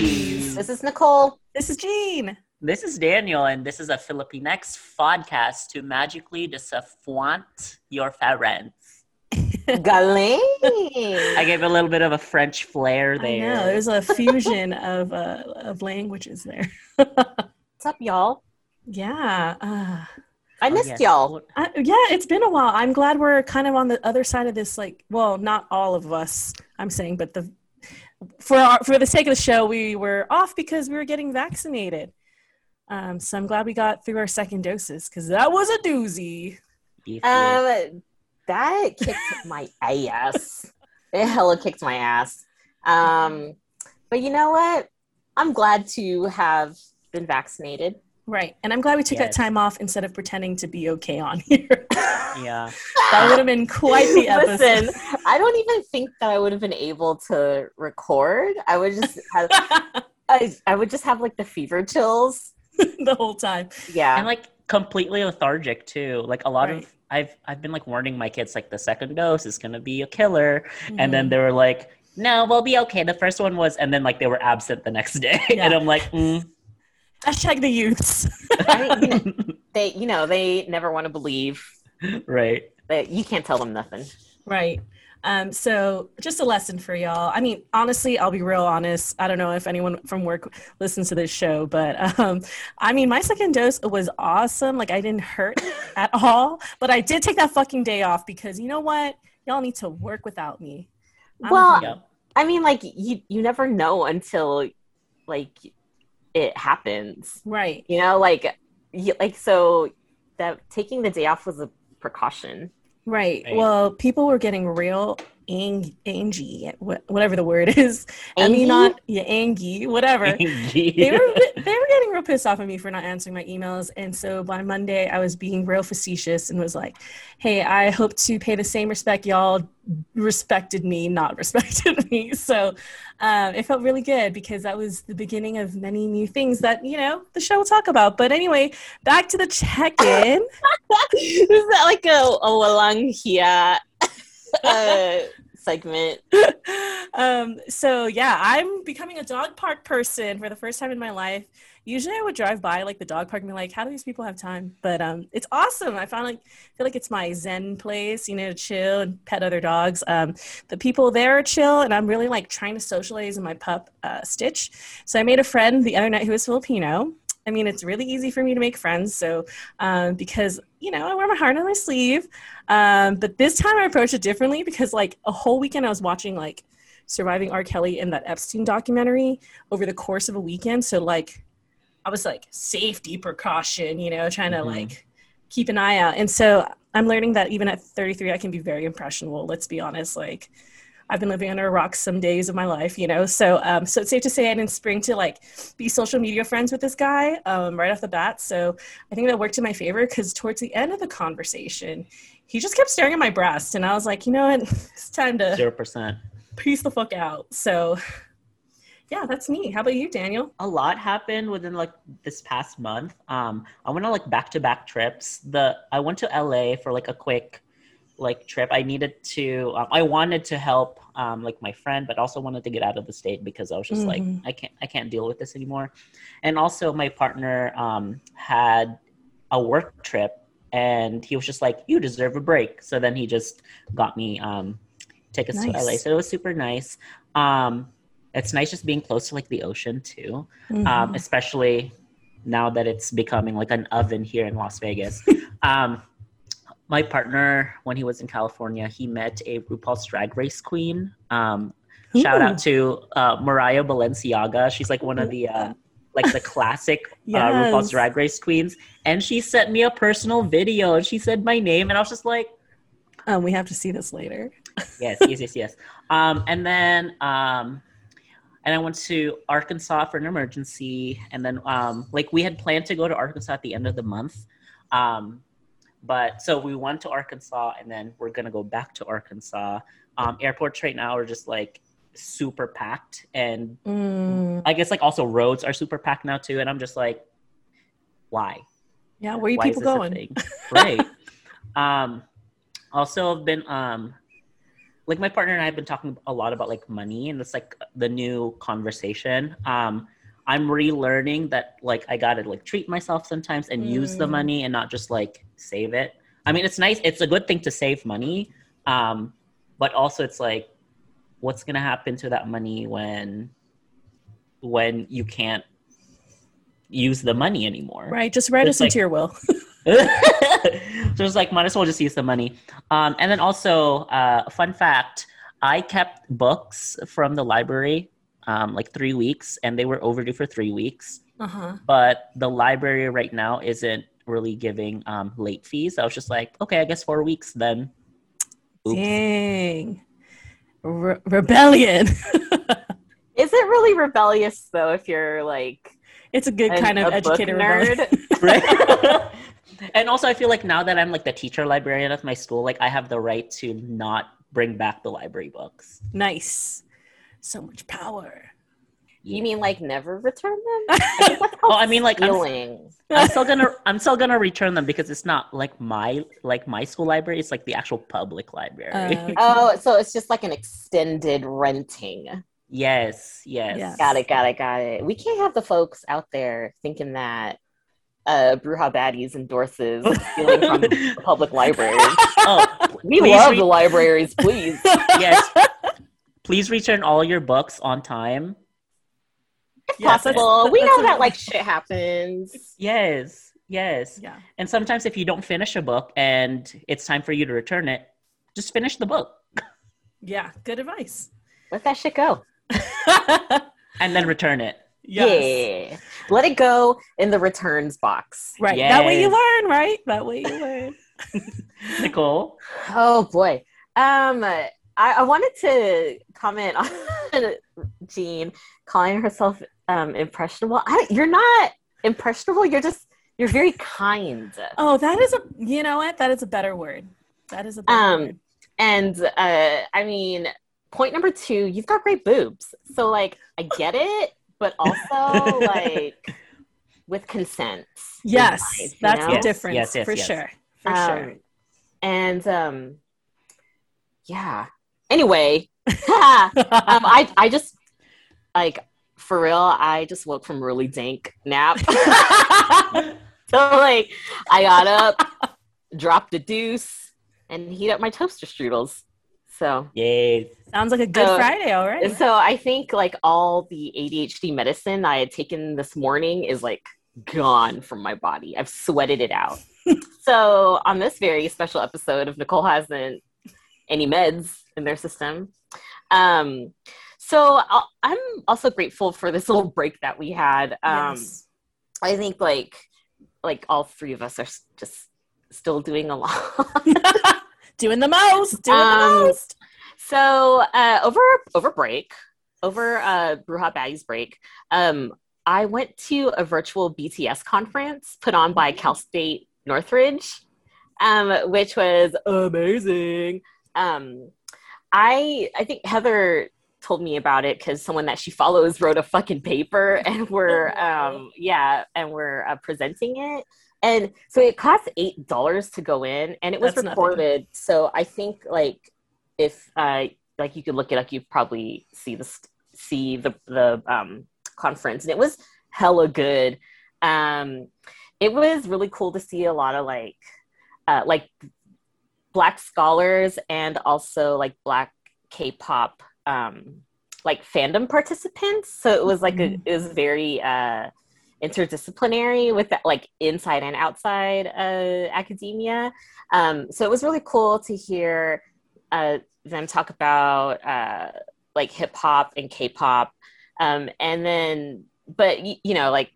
Philippies. This is Nicole. This is Jean. This is Daniel, and this is a Filipinx podcast to magically disappoint your parents. Galing. I gave a little bit of a French flair there. know there's a fusion of uh, of languages there. What's up, y'all? yeah, uh, I Oh, missed yes. y'all. I, yeah. It's been a while. I'm glad we're kind of on the other side of this. Like, well, not all of us. I'm saying, but the for our, for the sake of the show, we were off because we were getting vaccinated. Um, so I'm glad we got through our second doses because that was a doozy. Um, that kicked my ass. It hella kicked my ass. Um, but you know what? I'm glad to have been vaccinated. Right, and I'm glad we took Yes. that time off instead of pretending to be okay on here. yeah. that would have been quite the episode. Listen, I don't even think that I would have been able to record. I would just have, I, I would just have like the fever chills. the whole time. Yeah. And like completely lethargic too. Like a lot Right. of I've I've been like warning my kids like the second dose is gonna be a killer. And then Mhm. they were like, no, we'll be okay. The first one was, and then like they were absent the next day. Yeah. and I'm like, mm. Hashtag the youths. I mean, you know, they, you know, they never want to believe right. that you can't tell them nothing. right. Um, so just a lesson for y'all. I mean, honestly, I'll be real honest. I don't know if anyone from work listens to this show, but um, I mean, my second dose was awesome. Like I didn't hurt at all, but I did take that fucking day off because you know what? Y'all need to work without me. I'm- Well, I mean, like you, you never know until like it happens. right. You know, like, like so that taking the day off was a precaution. Right. Right. Well, people were getting real ang- angy, wh- whatever the word is. I Angy? mean, not yeah, angy, whatever. they they were they were getting real pissed off at me for not answering my emails and so by monday i was being real facetious and was like hey i hope to pay the same respect y'all respected me not respected me so um, it felt really good because that was the beginning of many new things that you know the show will talk about but anyway back to the check-in is that like a, a walang here uh, segment? um, so yeah, I'm becoming a dog park person for the first time in my life. Usually I would drive by like the dog park and be like, how do these people have time? But um, it's awesome. I found like feel like it's my zen place, you know, to chill and pet other dogs. Um, the people there are chill, and I'm really like trying to socialize in my pup uh, Stitch. So I made a friend the other night who was Filipino. I mean, it's really easy for me to make friends. So, um, because, you know, I wear my heart on my sleeve. Um, but this time I approached it differently because, like, a whole weekend I was watching, like, Surviving R. Kelly and that Epstein documentary over the course of a weekend. So, like, I was like, safety precaution, you know, trying to, Mhm. like, keep an eye out. And so I'm learning that even at 33, I can be very impressionable. Let's be honest. Like, I've been living under a rock some days of my life, you know. So, um, so it's safe to say I didn't spring to like be social media friends with this guy um, right off the bat. So I think that worked in my favor because towards the end of the conversation, he just kept staring at my breast, and I was like, you know what, it's time to Zero percent. piece the fuck out. So, yeah, that's me. How about you, Daniel? a lot happened within like this past month. Um, I went on like back to back trips. The I went to LA for like a quick like trip. I needed to. Um, I wanted to help um, like my friend, but also wanted to get out of the state because I was just like Mhm. I can't I can't deal with this anymore. And also my partner um, had a work trip, and he was just like, "You deserve a break." So then he just got me um, tickets to LA. So it was super nice. Um, it's nice just being close to like the ocean too um, Mhm. especially now that it's becoming like an oven here in Las Vegas. um, my partner, when he was in California, he met a RuPaul's Drag Race queen. Um, shout out to uh, Mariah Balenciaga. She's like one of the uh, like the classic uh, RuPaul's Drag Race queens, and she sent me a personal video, and she said my name, and I was just like, Um, we have to see this later. yes, yes, yes, yes. Um, and then um, and I went to Arkansas for an emergency, and then um, like we had planned to go to Arkansas at the end of the month, um, but so we went to Arkansas, and then we're gonna go back to Arkansas. Um, airports right now are just like super packed, and Mm, I guess like also roads are super packed now too, and I'm just like, why? yeah, where are you Why people going? right. um, also, I've been um, like my partner and I have been talking a lot about like money and it's like the new conversation. Um, I'm relearning that like I gotta like treat myself sometimes and use the Mm. money and not just like save it. I mean, it's nice. It's a good thing to save money, um, but also it's like, what's gonna happen to that money when when you can't use the money anymore? Right. Just write It's us like- into your will. so it's like might as well just use the money. Um, and then also, uh, fun fact: I kept books from the library um, like three weeks, and they were overdue for three weeks. Uh huh. But the library right now isn't really giving um, late fees. I was just like, okay, I guess four weeks then. Oops. Dang. Re- rebellion. Is it really rebellious though if you're like it's a good an- kind of a educator nerd? right? and also, I feel like now that I'm like the teacher librarian of my school, like I have the right to not bring back the library books. nice. So much power. You mean like never return them? I Well, I mean, like, I'm- I'm still gonna I'm still gonna return them because it's not like my like my school library. It's like the actual public library. Uh, Oh, so it's just like an extended renting. yes, yes. Yeah. Got it, got it, got it. We can't have the folks out there thinking that uh Bruja Baddies endorses stealing from the public libraries. Oh, We love read- the libraries, please. yes. Please return all your books on time. If Yes, that's- possible. we that's know that like shit happens. Yes, yes. yeah. And sometimes if you don't finish a book and it's time for you to return it, just finish the book Yeah. Good advice. Let that shit go. and then return it. yes. Yeah. Let it go in the returns box. Right. That way you learn, right? That way you learn. Nicole. Oh boy. Um I, I wanted to comment on Jean calling herself um impressionable. I, you're not impressionable, you're just you're very kind. Oh, that is a you know what? That is a better word. That is a better Um, word. And uh I mean point number two, you've got great boobs. So like I get it, but also like with consent. Yes, mind, that's know? the difference yes, yes, for yes. sure. For Um, sure. And um yeah. Anyway, um I I just like for real, I just woke from really dank nap. so like I got up, dropped a deuce, and heat up my toaster strudels. So Yes. Sounds like a good So- Friday already. so I think like all the ADHD medicine I had taken this morning is like gone from my body. I've sweated it out. so on this very special episode of Nicole hasn't any meds in their system. Um, so I'll, I'm also grateful for this little break that we had. Um, Yes. I think like like all three of us are just still doing a lot. doing the most. Doing Um, the most. So uh, over over break, over uh, Bruja Baddies break, um, I went to a virtual BTS conference put on by Cal State Northridge, um, which was amazing. Um, I I think Heather told me about it because someone that she follows wrote a fucking paper and we're um, yeah and we're uh, presenting it. And so it cost eight dollars to go in, and it was That's nothing. recorded. So I think like if uh like you could look it up you probably see the see the the um conference and it was hella good um it was really cool to see a lot of like uh like black scholars and also like black k-pop um like fandom participants so it was like a, Mhm. it was very uh interdisciplinary with that like inside and outside uh academia um so it was really cool to hear uh, them talk about uh, like hip hop and K-pop, um, and then but y- you know like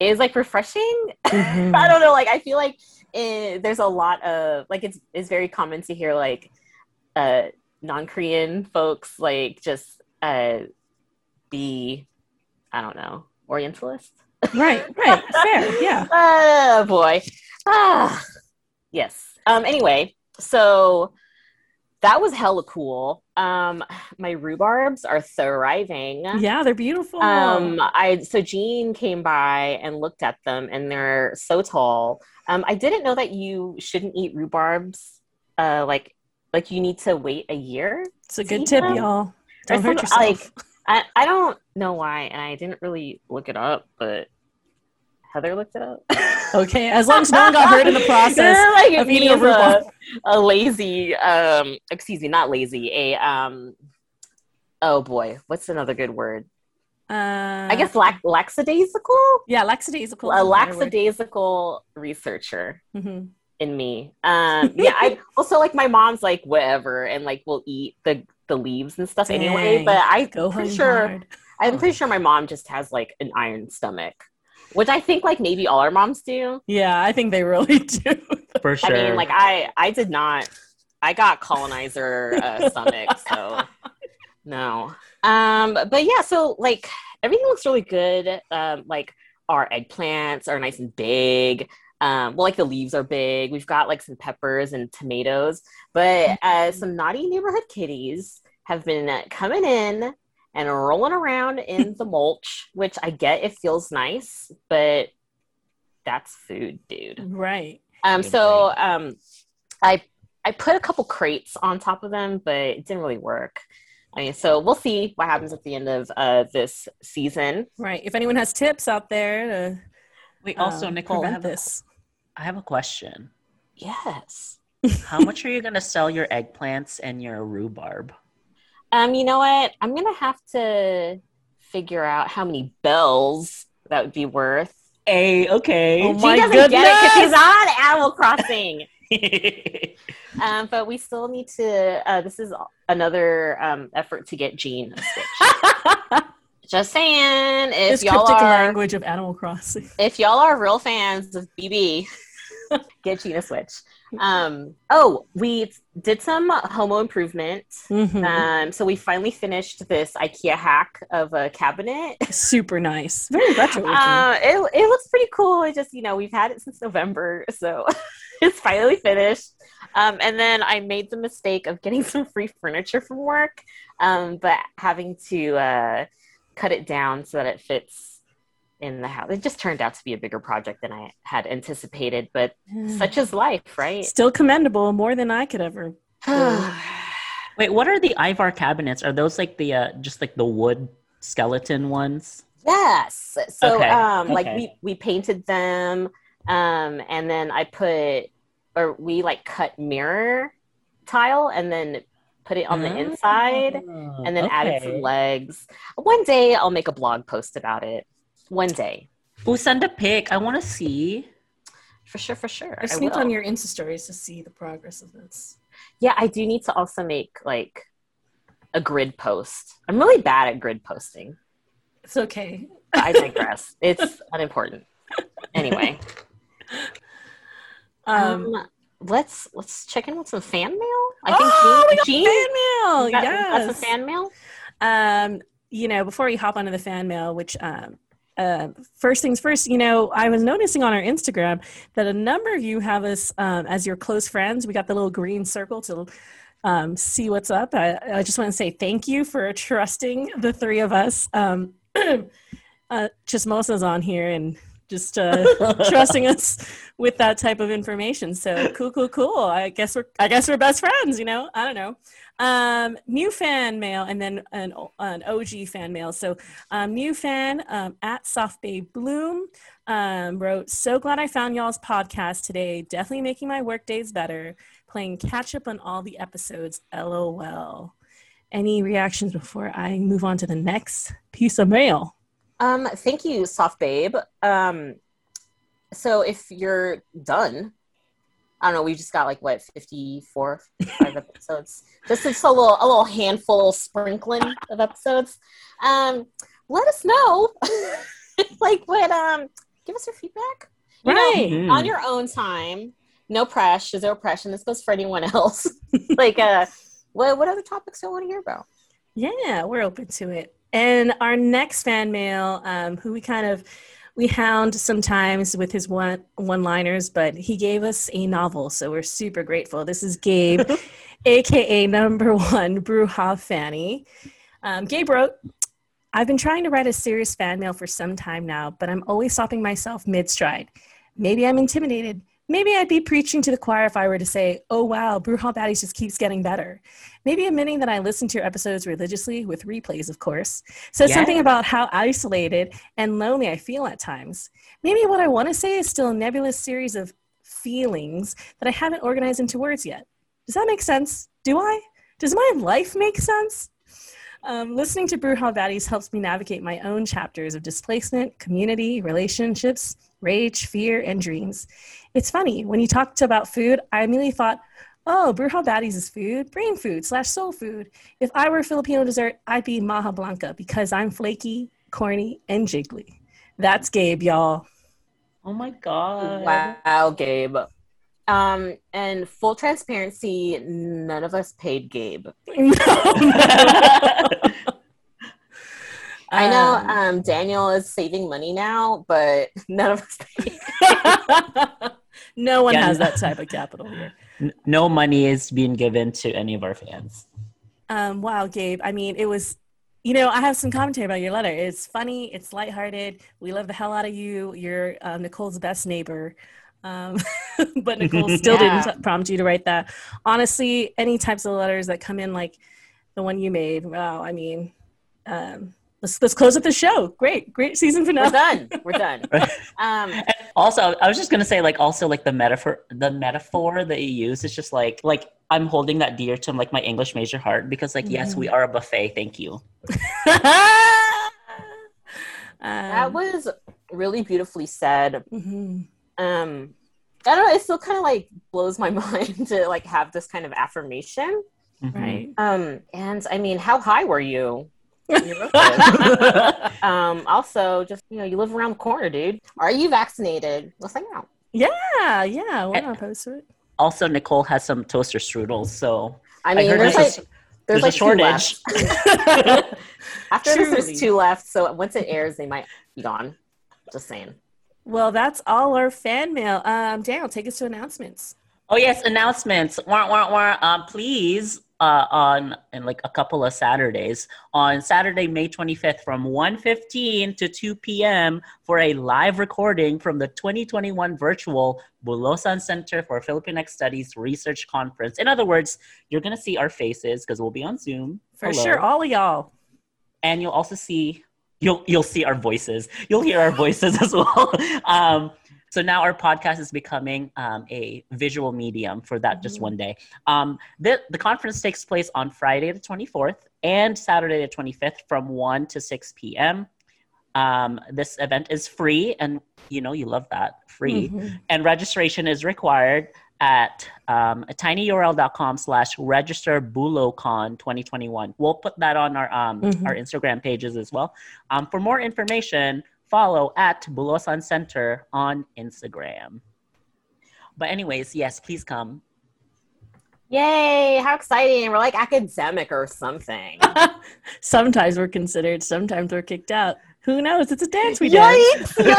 it was like refreshing. Mhm. I don't know, like I feel like eh, there's a lot of like it's it's very common to hear like uh, non-Korean folks like just uh, be I don't know Orientalist. right, right. Fair. Yeah. Oh boy. Ah, yes. Um. Anyway, so that was hella cool. Um, my rhubarbs are thriving. Yeah, they're beautiful. Um, I so Jean came by and looked at them, and they're so tall. Um, I didn't know that you shouldn't eat rhubarbs, uh, like like you need to wait a year. It's a good tip, um, y'all. Don't hurt some, yourself. like- I, I don't know why, and I didn't really look it up, but Heather looked it up. okay, as long as no one got hurt in the process. like of eating a rhubarb. a, a lazy, um, excuse me, not lazy, a um, oh boy, what's another good word? Uh, I guess lax- lackadaisical, Yeah, lackadaisical. a lackadaisical researcher hmm in me. Um, yeah, I also like my mom's like whatever, and like we'll eat the the leaves and stuff anyway. But I Go pretty sure hard. I'm pretty sure my mom just has like an iron stomach, which I think like maybe all our moms do. Yeah, I think they really do. For sure. I mean, like I I did not. I got colonizer uh, stomach, so no. Um, but yeah, so like everything looks really good. Um, like our eggplants are nice and big. Um, well, like the leaves are big. We've got like some peppers and tomatoes, but uh, some naughty neighborhood kitties have been coming in and rolling around in the mulch, which I get it feels nice, but that's food, dude. right. Um, Good so um, I I put a couple crates on top of them, but it didn't really work. I mean, so we'll see what happens at the end of uh, this season. Right. If anyone has tips out there to Wait, also, um, Nicole, I prevent have, this. I have a question. Yes. How much are you going to sell your eggplants and your rhubarb? Um, you know what? I'm gonna have to figure out how many bells that would be worth. Hey, okay. Oh She my doesn't get it because goodness! she's on Animal Crossing. um, but we still need to. Uh, this is another um, effort to get a Switch. Just saying, if this y'all cryptic are language of Animal Crossing. if y'all are real fans of BB, get Gina Switch. Um, oh, we did some homo improvement. Mhm. Um, so we finally finished this IKEA hack of a cabinet. Super nice. Very retro. Uh, it, it looks pretty cool. It just, you know, we've had it since November, so it's finally finished. Um, and then I made the mistake of getting some free furniture from work, um, but having to uh, cut it down so that it fits in the house. It just turned out to be a bigger project than I had anticipated, but such is life, right? Still commendable, more than I could ever. Wait, what are the Ivar cabinets? Are those like the uh, just like the wood skeleton ones? Yes. So Okay, um like we we painted them um and then I put or we like cut mirror tile and then put it on the inside and then added some Ah, legs. One day I'll make a blog post about it. One day. Oh, send a pic. I want to see. For sure, for sure. I I sneaked on your Insta stories to see the progress of this. yeah, I do need to also make like a grid post. I'm really bad at grid posting. It's okay. but I digress. it's unimportant. Anyway. Um, Um, let's let's check in with some fan mail. I oh, we think got Jean, fan mail. Jean got, yes. got some fan mail. um, you know, before we hop onto the fan mail, which um, uh, first things first, you know, I was noticing on our Instagram that a number of you have us um, as your close friends. We got the little green circle to um, see what's up. I, I just want to say thank you for trusting the three of us. Um, uh, Chismosa's on here and just uh, trusting us with that type of information. So cool, cool, cool. I guess we're I guess we're best friends. You know, I don't know. Um, new fan mail and then an, an OG fan mail. So um, new fan um, at Soft Bay Bloom um, wrote, "So glad I found y'all's podcast today. Definitely making my work days better. Playing catch up on all the episodes. LOL." Any reactions before I move on to the next piece of mail? Um, thank you, soft babe. Um, so if you're done, I don't know. We just got like what 54, 55 episodes. Just it's a little a little handful sprinkling of episodes. Um, let us know. like what? Um, give us your feedback. You know, Right. Mhm. on your own time. No pressure, zero pressure. And this goes for anyone else. like, uh, what what other topics do you want to hear about? Yeah, we're open to it. And our next fan mail, um, who we kind of we hound sometimes with his one one liners, but he gave us a novel, so we're super grateful. This is Gabe, aka number one Bruja Fanny. Um, Gabe wrote, I've been trying to write a serious fan mail for some time now, but I'm always stopping myself mid stride. Maybe I'm intimidated. Maybe I'd be preaching to the choir if I were to say, oh wow, Bruja Baddies just keeps getting better. Maybe admitting that I listen to your episodes religiously, with replays, of course, says Yeah. something about how isolated and lonely I feel at times. Maybe what I want to say is still a nebulous series of feelings that I haven't organized into words yet. Does that make sense? Do I? Does my life make sense? Um, listening to Bruja Baddies helps me navigate my own chapters of displacement, community, relationships, rage, fear, and dreams. It's funny, when you talked about food, I immediately thought, oh, Bruja Baddies is food, brain food slash soul food. If I were a Filipino dessert, I'd be Maja Blanca because I'm flaky, corny, and jiggly. That's Gabe, y'all. Oh my god. Wow, Gabe. Um, and full transparency, none of us paid Gabe. I know Um, um, Daniel is saving money now, but none of us no one Yeah. has that type of capital here. N- no money is being given to any of our fans. Um, wow, Gabe. I mean, it was, you know, I have some commentary about your letter. It's funny, it's lighthearted. We love the hell out of you. You're uh, Nicole's best neighbor. Um, but Nicole still Yeah. didn't prompt you to write that. Honestly, any types of letters that come in, like the one you made, wow, I mean, um, let's, let's close up the show. Great, great season for now. We're done. We're done. Um, also, I was just gonna say, like, also like the metaphor, the metaphor that you use is just like, like I'm holding that dear to like my English major heart because, like, yes, we are a buffet. Thank you. that um, was really beautifully said. mhm. Um, I don't know. It still kind of like blows my mind to like have this kind of affirmation. Mhm. right. Um, and I mean, how high were you? When you wrote this? um, also, just you know, you live around the corner, dude. Are you vaccinated? Let's hang out. Yeah, yeah. We're not opposed to it. also, Nicole has some toaster strudels, so I I mean, heard there's there's, like a, there's, there's like a two shortage. left. After this, there's two left. So once it airs, they might be gone. Just saying. Well, that's all our fan mail. Um, Daniel, take us to announcements. Oh yes, announcements. Wah, wah, wah. Um, please, uh, on in like a couple of Saturdays, on Saturday, May 25th, from 1.15 to 2 p.m. for a live recording from the 2021 virtual Bulosan Center for Filipinx Studies Research Conference. In other words, you're gonna see our faces because we'll be on Zoom For Hello. sure, all of y'all. and you'll also see you'll you'll see our voices you'll hear our voices as well um, so now our podcast is becoming um, a visual medium for that just Mhm. one day um, the, the conference takes place on friday the 24th and saturday the 25th from 1 to 6 p.m um, this event is free and you know you love that free Mhm. and registration is required at um, tinyurl.com slash register bulocon 2021 we'll put that on our um, Mhm. our instagram pages as well um, for more information follow at bulosan center on instagram but anyways yes please come Yay! How exciting! We're like academic or something. sometimes we're considered, sometimes we're kicked out. Who knows? It's a dance we dance. Yikes!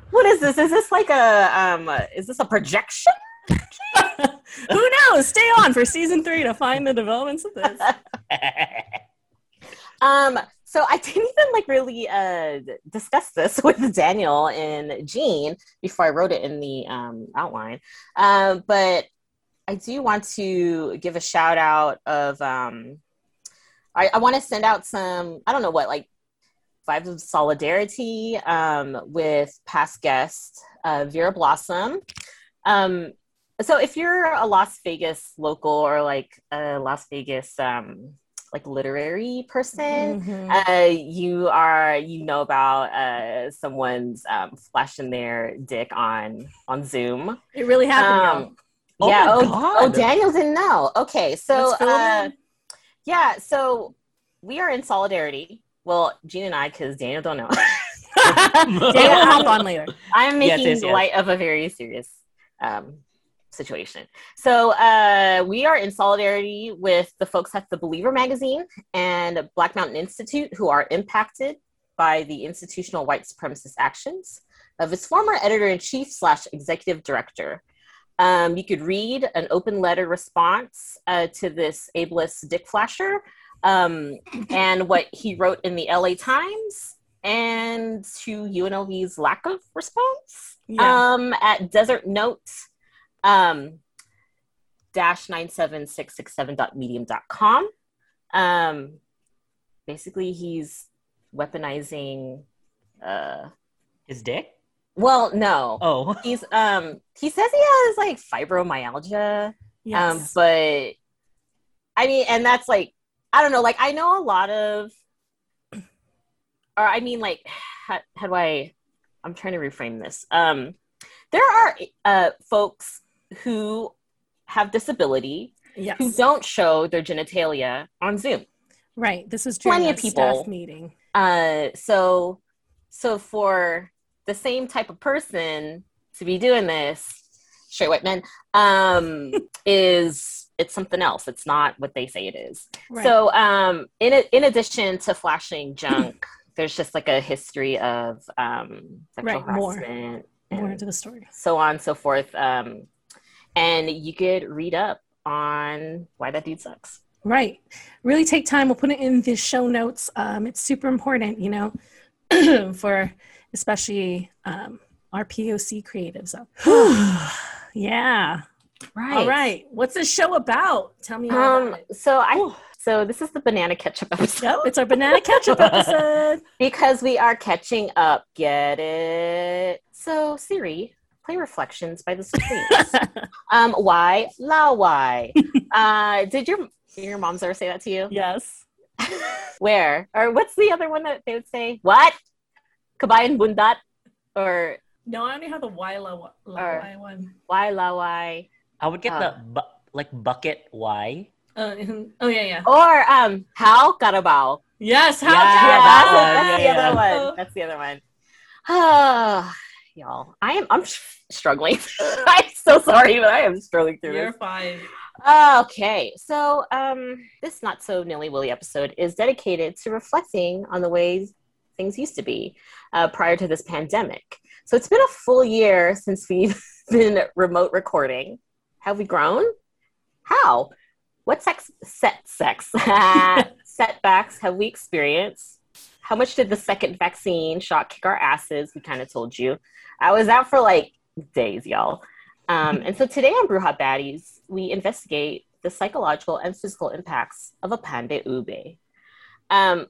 what is this? Is this like a um? Is this a projection? Who knows? Stay on for season three to find the developments of this. Um, so I didn't even like really uh discuss this with Daniel and Jean before I wrote it in the um outline. Um, but I do want to give a shout out of um I, I want to send out some I don't know what like vibes of solidarity um with past guest uh Vera Blossom. Um so if you're a Las Vegas local or like a Las Vegas um like literary person Mhm. uh, you are you know about uh, someone's um, flashing their dick on on Zoom. It really happened. Um, Oh yeah. my Oh, God. oh, Daniel didn't know. Okay, so Let's fill him uh, yeah, so we are in solidarity. Well, Jean and I, because Daniel don't know. Daniel will hop on later. I'm Yes, making yes, yes. light of a very serious um, situation. So uh, we are in solidarity with the folks at the Believer magazine and Black Mountain Institute who are impacted by the institutional white supremacist actions of its former editor in chief slash executive director. Um, you could read an open letter response uh, to this ableist dick flasher um, and what he wrote in the LA Times and to UNLV's lack of response. Yeah. Um, at Desert Note, um, dash 97667.medium.com. Um, basically, he's weaponizing. Uh, His dick? well, no, Oh. he's um, he says he has like fibromyalgia. yes. Um, but I mean, and that's like, I don't know, like I know a lot of, or I mean, like, how, how do I, I'm trying to reframe this. Um, there are uh, folks who have disability yes. who don't show their genitalia on Zoom. Right. This was Plenty of people. meeting. Uh, so, so for the same type of person to be doing this, straight white men, um, is it's something else. It's not what they say it is. Right. So, um, in a, in addition to flashing junk, there's just like a history of um, sexual Right, more. harassment more and into the story. so on and so forth. Um, and you could read up on why that dude sucks. Right. Really take time. We'll put it in the show notes. Um, it's super important, you know, for especially um, our POC creatives. So, yeah. Right. All right. What's this show about? Tell me Um, about it. so I so this is the banana ketchup episode Yep, it's our banana ketchup episode. because we are catching up. Get it? So Siri, play Reflections by the Supremes. um, why? La why? uh, did your did your moms ever say that to you? yes. Where or what's the other one that they would say? What? Kabayan bundat or No, I only have the Wyla wa- la- Or- why one. why la why? I would get Uh. the bu- like bucket why. Uh, mhm. oh yeah, yeah. Or um, how carabao? Yes. How Yeah, Yeah, yeah, that's, that's yeah, the other one. That's the other one. Ah, y'all, I am I'm struggling. I'm so sorry, but I am struggling through You're this. fine. Okay, so um, this not so nilly willy episode is dedicated to reflecting on the ways things used to be uh, prior to this pandemic. So it's been a full year since we've been remote recording. Have we grown? How? What sex set sex setbacks have we experienced? How much did the second vaccine shot kick our asses? We kind of told you. I was out for like days, y'all. Um, and so today on Bruja Baddies, we investigate the psychological and physical impacts of a pande ube. Um,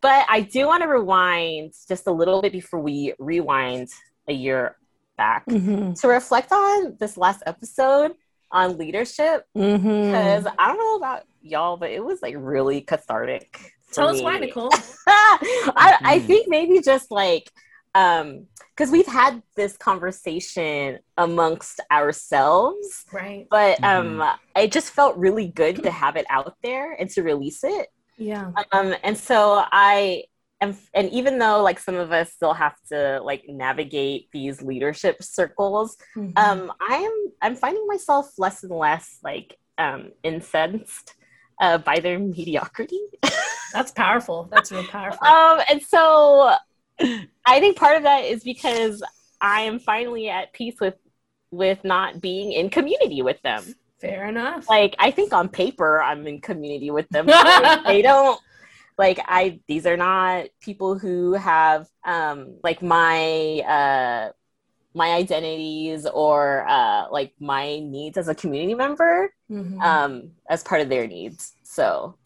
but I do want to rewind just a little bit before we rewind a year back Mhm. to reflect on this last episode on leadership because I don't know about y'all, but it was like really cathartic. For Tell us why, Nicole. I, I think maybe just like um because we've had this conversation amongst ourselves Right. but um it just felt really good to have it out there and to release it Yeah. um and so i am and even though like some of us still have to like navigate these leadership circles Mhm. um i am i'm finding myself less and less like um incensed uh, by their mediocrity That's powerful. That's real powerful. um and so i think part of that is because i am finally at peace with with not being in community with them Fair enough. like i think on paper i'm in community with them but, they don't like i these are not people who have um like my uh my identities or uh like my needs as a community member Mhm. um as part of their needs so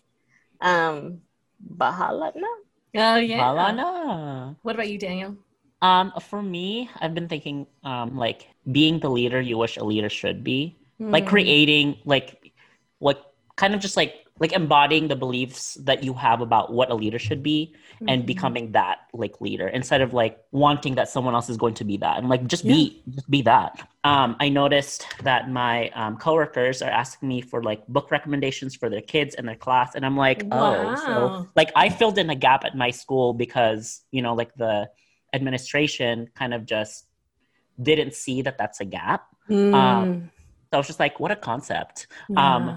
um bahala na oh yeah. Malana. What about you, Daniel? Um, for me, I've been thinking, um, like being the leader you wish a leader should be, like Mhm. creating, like, like kind of just like like embodying the beliefs that you have about what a leader should be, and Mhm. becoming that like leader instead of like wanting that someone else is going to be that and like just be just be that um, i noticed that my um, coworkers are asking me for like book recommendations for their kids and their class and i'm like oh so like i filled in a gap at my school because you know like the administration kind of just didn't see that that's a gap Mm. um, so i was just like what a concept um, Yeah.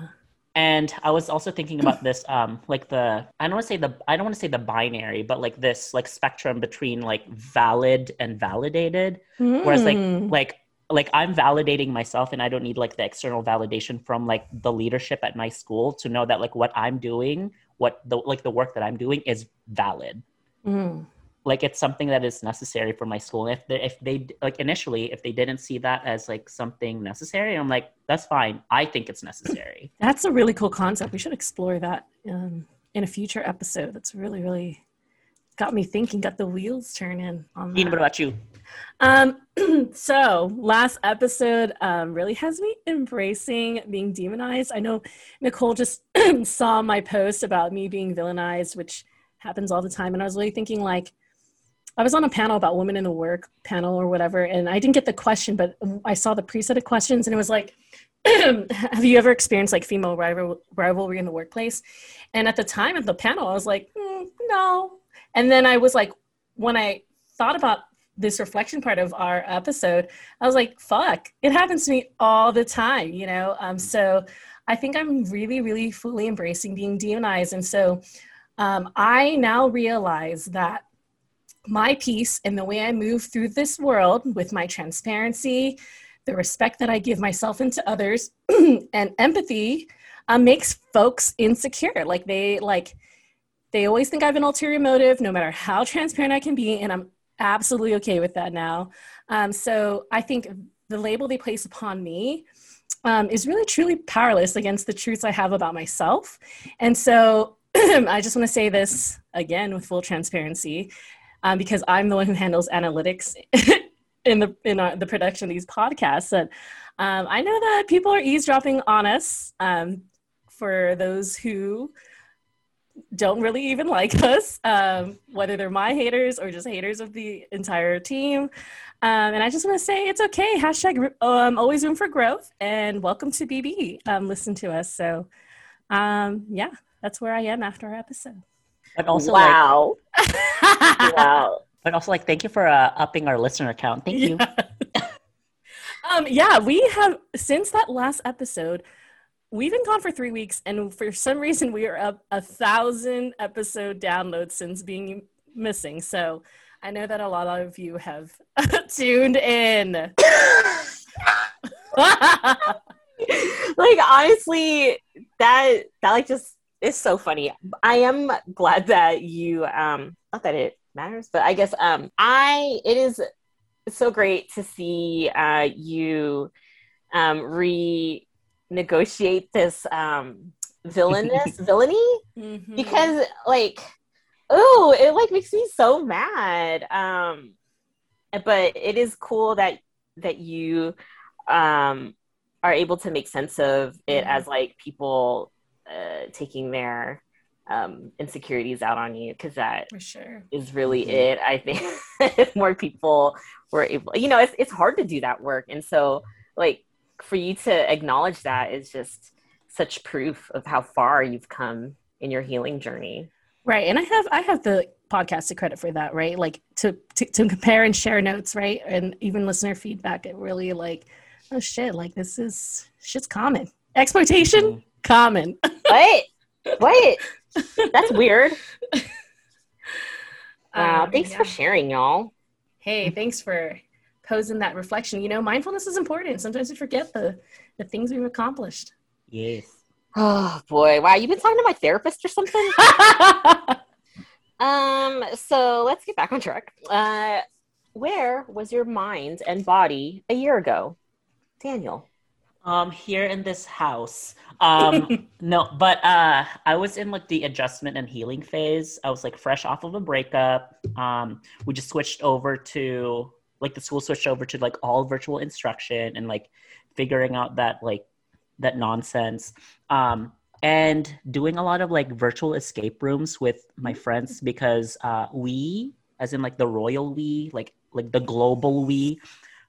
and I was also thinking about this, um, like the I don't want to say the I don't want to say the binary, but like this like spectrum between like valid and validated. Whereas like Mm. like like I'm validating myself, and I don't need like the external validation from like the leadership at my school to know that like what I'm doing, what the like the work that I'm doing is valid. Mm. like it's something that is necessary for my school. And if they, if they like initially, if they didn't see that as like something necessary, I'm like, that's fine. I think it's necessary. That's a really cool concept. We should explore that um, in a future episode. That's really, really got me thinking, got the wheels turning on that. Jean, what about you? Um, so last episode um, really has me embracing being demonized. I know Nicole just saw my post about me being villainized, which happens all the time, and I was really thinking like. I was on a panel about women in the work panel or whatever, and I didn't get the question, but I saw the preset of questions, and it was like, "Have you ever experienced like female rival- rivalry in the workplace?" And at the time of the panel, I was like, mm, "No." And then I was like, when I thought about this reflection part of our episode, I was like, fuck, it happens to me all the time, you know? Um, so I think I'm really, really fully embracing being demonized. And so um, I now realize that my piece and the way I move through this world with my transparency, the respect that I give myself and to others, and empathy um, makes folks insecure. Like they like they always think I have an ulterior motive, no matter how transparent I can be, and I'm absolutely okay with that now. Um, so I think the label they place upon me um, is really truly powerless against the truths I have about myself. And so I just want to say this again with full transparency, um, because I'm the one who handles analytics in the in our, the production of these podcasts. And um, I know that people are eavesdropping on us. Um, for those who don't really even like us, um, whether they're my haters or just haters of the entire team. Um, and I just want to say it's okay. Hashtag um, always room for growth and welcome to BB. Um, listen to us. So, um, yeah, that's where I am after our episode. But also, wow. Like, wow. But also, like, thank you for uh, upping our listener count. Thank you. Yeah. um, yeah, we have since that last episode we've been gone for three weeks and for some reason we are up a thousand episode downloads since being missing. So i know that a lot of you have tuned in. Like honestly that that like just is so funny. I am glad that you um not that it matters but i guess um i it is so great to see uh you um re negotiate this um villainous villainy Mhm. because like oh it like makes me so mad um but it is cool that that you um are able to make sense of it Mhm. as like people uh taking their um insecurities out on you because that for sure is really Mhm. it i think if more people were able you know it's, it's hard to do that work and so like for you to acknowledge that is just such proof of how far you've come in your healing journey. Right and i have i have the podcast to credit for that right? Like to, to to compare and share notes right? And even listener feedback it really like oh shit like this is shit's common. Exploitation Mhm. common. What? What? That's weird. Wow Um, thanks yeah. for sharing y'all. Hey thanks for posing that reflection. You know mindfulness is important. Sometimes we forget the the things we've accomplished. Yes. oh boy. Wow. You've been talking to my therapist or something? Um so let's get back on track. Uh where was your mind and body a year ago? Daniel. Um, here in this house. Um, no, but uh, I was in like the adjustment and healing phase. I was like fresh off of a breakup. Um, we just switched over to like the school switched over to like all virtual instruction and like figuring out that like that nonsense. Um, and doing a lot of like virtual escape rooms with my friends because uh, we, as in like the royal we, like like the global we,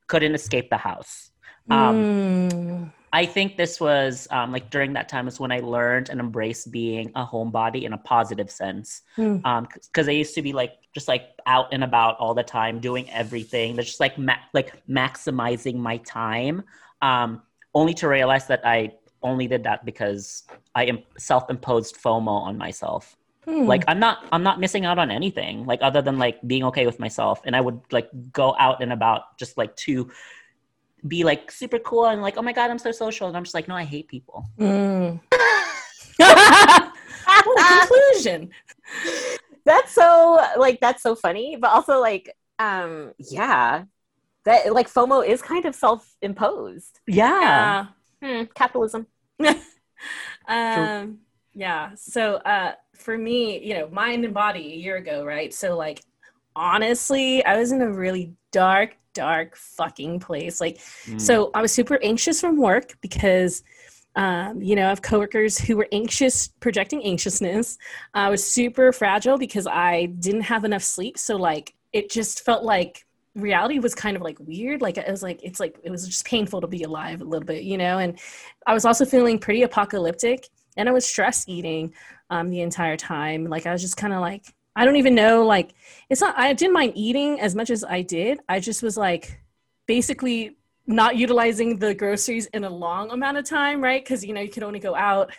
couldn't escape the house. Um, Mm. I think this was um, like during that time is when I learned and embraced being a homebody in a positive sense. Because I used to be like just like out and about all the time, doing everything. That's just like ma- like maximizing my time. Um, only to realize that I only did that because I am self-imposed FOMO on myself. Hmm. Like I'm not I'm not missing out on anything like other than like being okay with myself. And I would like go out and about just like to be like super cool and like, oh my god, I'm so social. And I'm just like, no, I hate people. Mm. Well, conclusion. that's so like that's so funny, but also like um yeah. That like FOMO is kind of self-imposed. Yeah. Hmm, capitalism. um yeah so uh for me you know mind and body a year ago right so like honestly i was in a really dark dark fucking place like Mm. so i was super anxious from work because um, you know, I have coworkers who were anxious, projecting anxiousness. I was super fragile because I didn't have enough sleep. So, like, it just felt like reality was kind of like weird. Like, it was like, it's like, it was just painful to be alive a little bit, you know? And I was also feeling pretty apocalyptic and I was stress eating um, the entire time. Like, I was just kind of like, I don't even know, like, it's not, I didn't mind eating as much as I did. I just was like, basically not utilizing the groceries in a long amount of time, right? Because you know you could only go out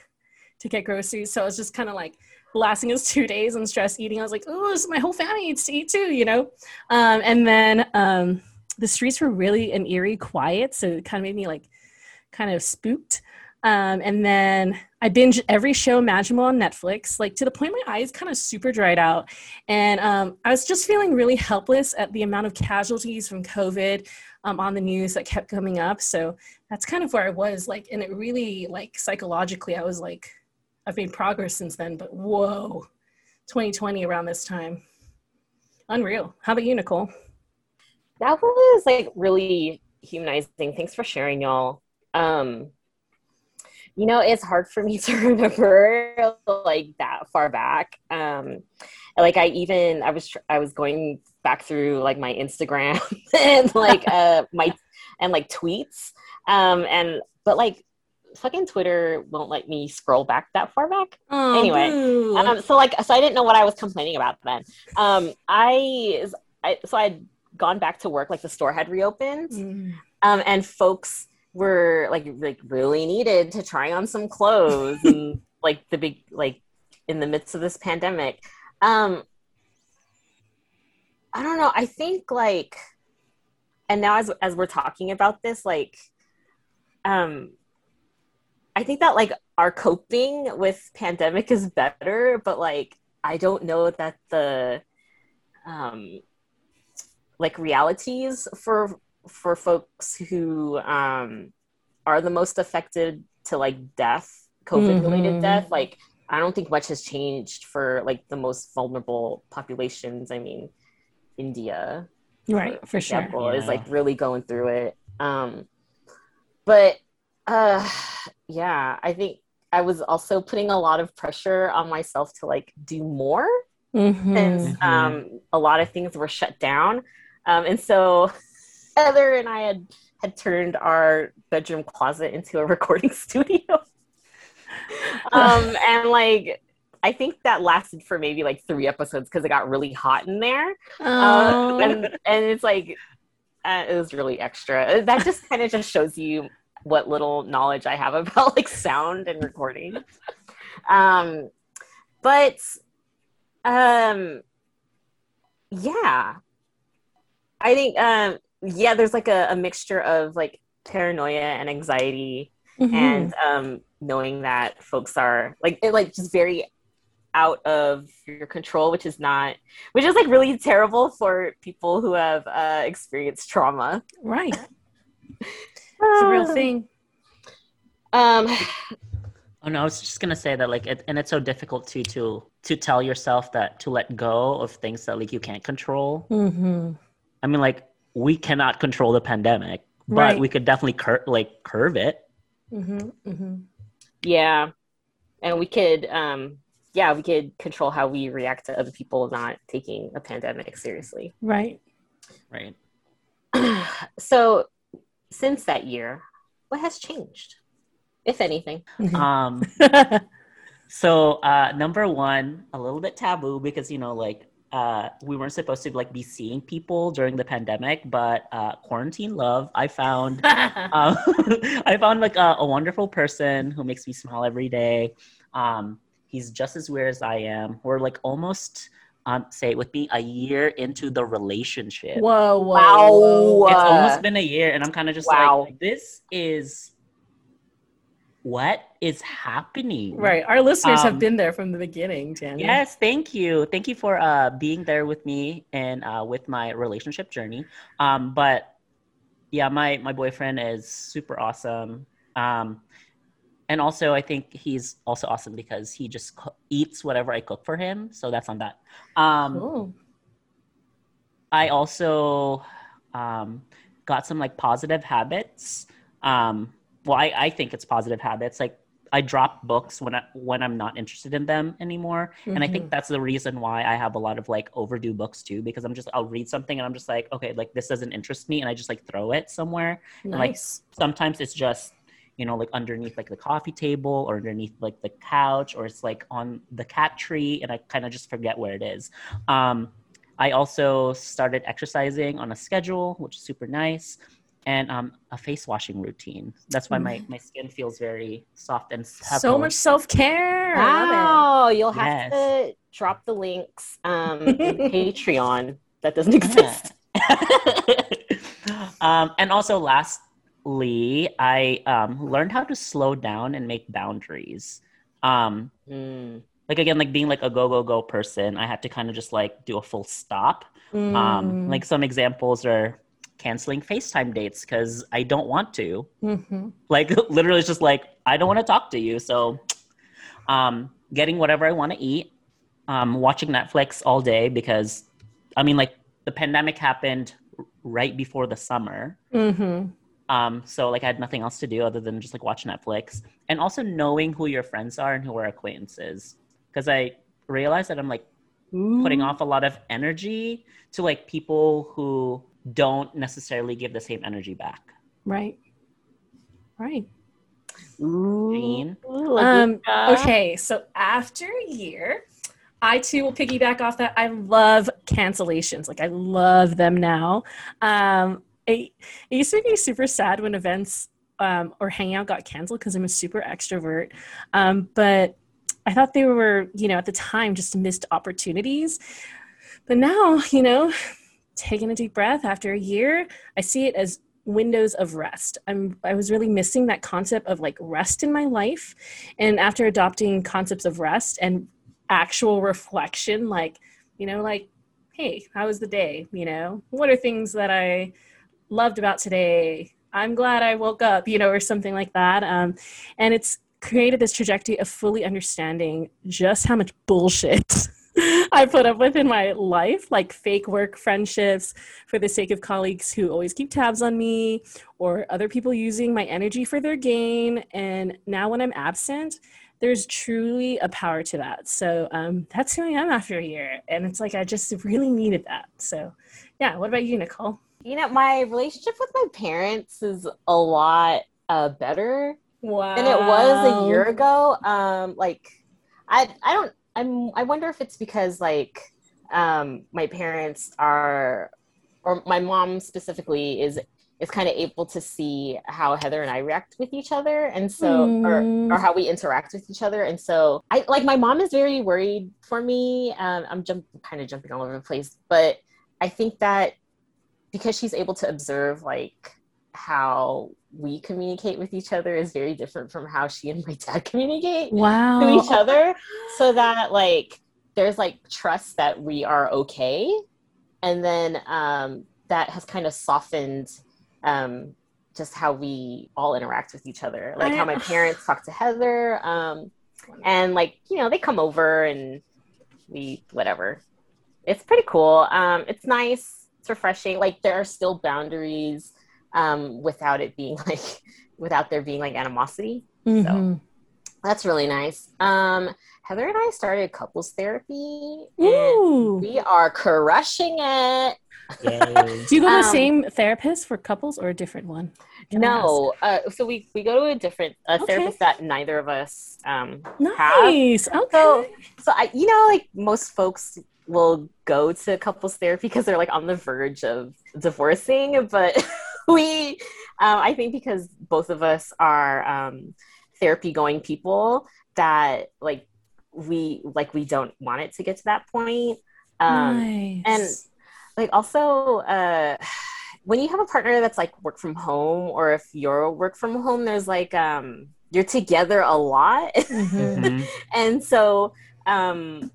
to get groceries. So I was just kind of like lasting us two days and stress eating. I was like, oh, my whole family needs to eat too, you know. Um, and then um, the streets were really an eerie quiet, so it kind of made me like kind of spooked. Um, and then I binged every show imaginable on Netflix, like to the point my eyes kind of super dried out. And um, I was just feeling really helpless at the amount of casualties from COVID um, on the news that kept coming up. So that's kind of where I was like, and it really like psychologically, I was like, I've made progress since then, but whoa, 2020 around this time. Unreal. How about you, Nicole? That was like really humanizing. Thanks for sharing, y'all. Um, you know, it's hard for me to remember like that far back. Um, like I even I was tr- I was going back through like my Instagram and like uh my and like tweets. Um, and but like fucking Twitter won't let me scroll back that far back. Oh, Anyway. Um, so like, so I didn't know what I was complaining about then. Um, I, I so I'd gone back to work, like the store had reopened, Mm. um, and folks were like, like really needed to try on some clothes and like the big, like in the midst of this pandemic. Um, I don't know. I think like, and now as as we're talking about this, like, um, I think that like our coping with pandemic is better, but like I don't know that the um like realities for for folks who um are the most affected to like death, COVID related Mhm. death, like I don't think much has changed for like the most vulnerable populations. I mean, India Right, for sure. example is Yeah. like really going through it um but uh yeah i think i was also putting a lot of pressure on myself to like do more Mhm. since Mhm. um a lot of things were shut down um and so heather and i had had turned our bedroom closet into a recording studio um and like i think that lasted for maybe like three episodes because it got really hot in there Oh. and and it's like uh, it was really extra. That just kind of just shows you what little knowledge I have about like sound and recording. Um, but um, yeah, I think um, yeah, there's like a, a mixture of like paranoia and anxiety Mhm. and um, knowing that folks are like it, like just very out of your control, which is not, which is like really terrible for people who have uh, experienced trauma. right. It's a real thing. Um, Oh no, I was just gonna say that like, it, and it's so difficult to to to tell yourself that to let go of things that like you can't control. Mm-hmm. I mean, like we cannot control the pandemic, but Right. we could definitely cur- like curve it. Mm-hmm. Mm-hmm. yeah, and we could, um, yeah, we could control how we react to other people not taking a pandemic seriously. Right. Right. so, since that year, what has changed, if anything? Mhm. Um. So uh, number one, a little bit taboo because you know like uh, we weren't supposed to like be seeing people during the pandemic, but uh, quarantine love. I found um, I found like a, a wonderful person who makes me smile every day. Um, he's just as weird as I am. We're like almost um, say it with me a year into the relationship. whoa, whoa, Wow. whoa. It's Uh, almost been a year, and I'm kind of just wow. like, this is what is happening? Right. Our listeners Um, have been there from the beginning, Tanya. Yes, thank you. Thank you for uh, being there with me and uh, with my relationship journey. Um, but yeah, my my boyfriend is super awesome. Um, and also, I think he's also awesome because he just co- eats whatever I cook for him. So that's on that. Um, Cool. I also um, got some like positive habits. Um, well, I, I think it's positive habits. Like I drop books when I when I'm not interested in them anymore, and I think that's the reason why I have a lot of like overdue books too. Because I'm just I'll read something and I'm just like, okay, like this doesn't interest me, and I just like throw it somewhere. And like. Sometimes it's just you know like underneath like the coffee table or underneath like the couch or it's like on the cat tree, and I kind of just forget where it is. Um, I also started exercising on a schedule, which is super nice, and um, a face washing routine. That's why my, my skin feels very soft and so much self care. Wow, you'll have Yes. to drop the links um, in Patreon. That doesn't exist. um, and also, lastly, I um, learned how to slow down and make boundaries. Um, Mm. like again, like being like a go go go person, I had to kind of just like do a full stop. Mm. Um, like some examples are canceling FaceTime dates because I don't want to. Mhm. Like literally, it's just like I don't want to talk to you. So, um, getting whatever I want to eat, um, watching Netflix all day because, I mean, like the pandemic happened right before the summer. Mhm. Um, so like I had nothing else to do other than just like watch Netflix, and also knowing who your friends are and who are acquaintances, because I realized that I'm like putting off a lot of energy to like people who don't necessarily give the same energy back. Right. Right. Jean? Ooh, Um, okay, so after a year, I too will piggyback off that. I love cancellations. Like I love them now. Um, it, it used to be super sad when events um, or hangout got canceled because I'm a super extrovert. Um, but I thought they were, you know, at the time just missed opportunities. But now, you know, taking a deep breath after a year, I see it as windows of rest. I'm I was really missing that concept of like rest in my life. And after adopting concepts of rest and actual reflection, like, you know, like, hey, how was the day? You know, what are things that I loved about today? I'm glad I woke up, you know, or something like that. Um, and it's created this trajectory of fully understanding just how much bullshit I put up with in my life, like fake work friendships for the sake of colleagues who always keep tabs on me, or other people using my energy for their gain. And now when I'm absent, there's truly a power to that. So um, that's who I am after a year. And it's like I just really needed that. So, yeah. What about you, Nicole? You know, my relationship with my parents is a lot uh, better Wow. than it was a year ago. Um, like, I I don't I'm I wonder if it's because like um, my parents are, or my mom specifically is is kind of able to see how Heather and I react with each other, and so Mm. or or how we interact with each other, and so I like my mom is very worried for me. Um, I'm jump kind of jumping all over the place, but I think that because she's able to observe like how we communicate with each other is very different from how she and my dad communicate Wow. to each other. So that like there's like trust that we are okay. And then um that has kind of softened um just how we all interact with each other. Like how my parents talk to heather um and like you know they come over and we whatever. It's pretty cool. Um it's nice. It's refreshing. Like there are still boundaries um without it being like without there being like animosity Mhm. that's really nice. Um, Heather and I started couples therapy, and Ooh. we are crushing it. Yay. Do you go to the um, same therapist for couples or a different one? Can No, uh, so we we go to a different uh, Okay. therapist that neither of us um, ask? have. Nice. Okay. So, so I, you know, like most folks will go to couples therapy because they're like on the verge of divorcing, but we, um, I think, because both of us are um, therapy going people, that like we like we don't want it to get to that point. Um, nice. and like also uh when you have a partner that's like work from home or if you're work from home there's like um you're together a lot. Mhm. Mhm. and so um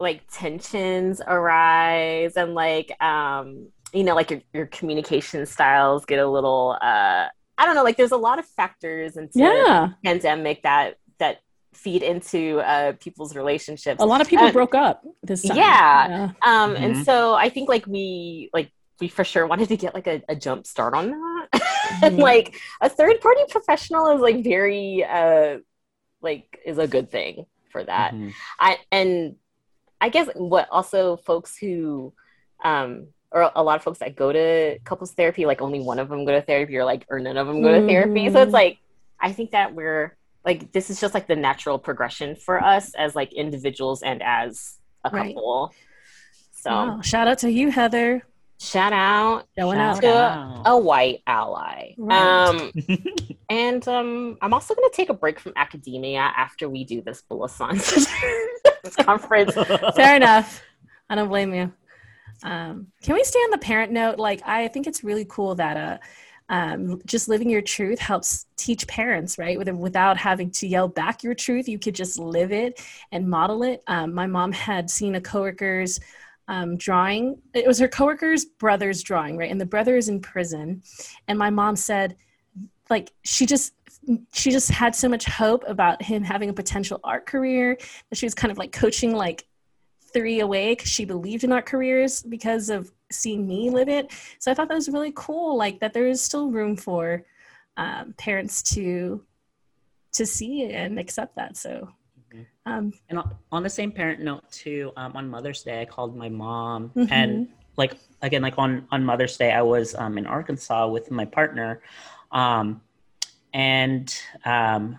like tensions arise and like um you know like your, your communication styles get a little uh i don't know like there's a lot of factors into Yeah. pandemic that that feed into uh people's relationships A lot of people Uh, broke up this time. yeah. um and Mhm. so i think like we like we for sure wanted to get like a, a jump start on that and Mhm. like a third party professional is like very uh like is a good thing for that Mhm. I and I guess what also folks who um or a lot of folks that go to couples therapy, like only one of them go to therapy or like or none of them go to therapy. So it's like I think that we're like this is just like the natural progression for us as like individuals and as a Right. couple. So Wow. Shout out to you, Heather. shout out Showing Shout out. to out. a white ally. Right. Um and um I'm also gonna take a break from academia after we do this Bull Science conference. Fair enough. I don't blame you. Um, can we stay on the parent note? Like, I think it's really cool that uh, um, just living your truth helps teach parents, right? With, without having to yell back your truth, you could just live it and model it. Um, my mom had seen a coworker's um, drawing. It was her coworker's brother's drawing, right? And the brother is in prison. And my mom said, like, she just she just had so much hope about him having a potential art career that she was kind of like coaching like three away because she believed in art careers because of seeing me live it. So I thought that was really cool, like that there is still room for um, parents to to see and accept that. So Mhm. um, And on- the same parent note too, um, on Mother's Day, I called my mom, Mhm. and like again, like on on Mother's Day, I was um, in Arkansas with my partner, um, and um,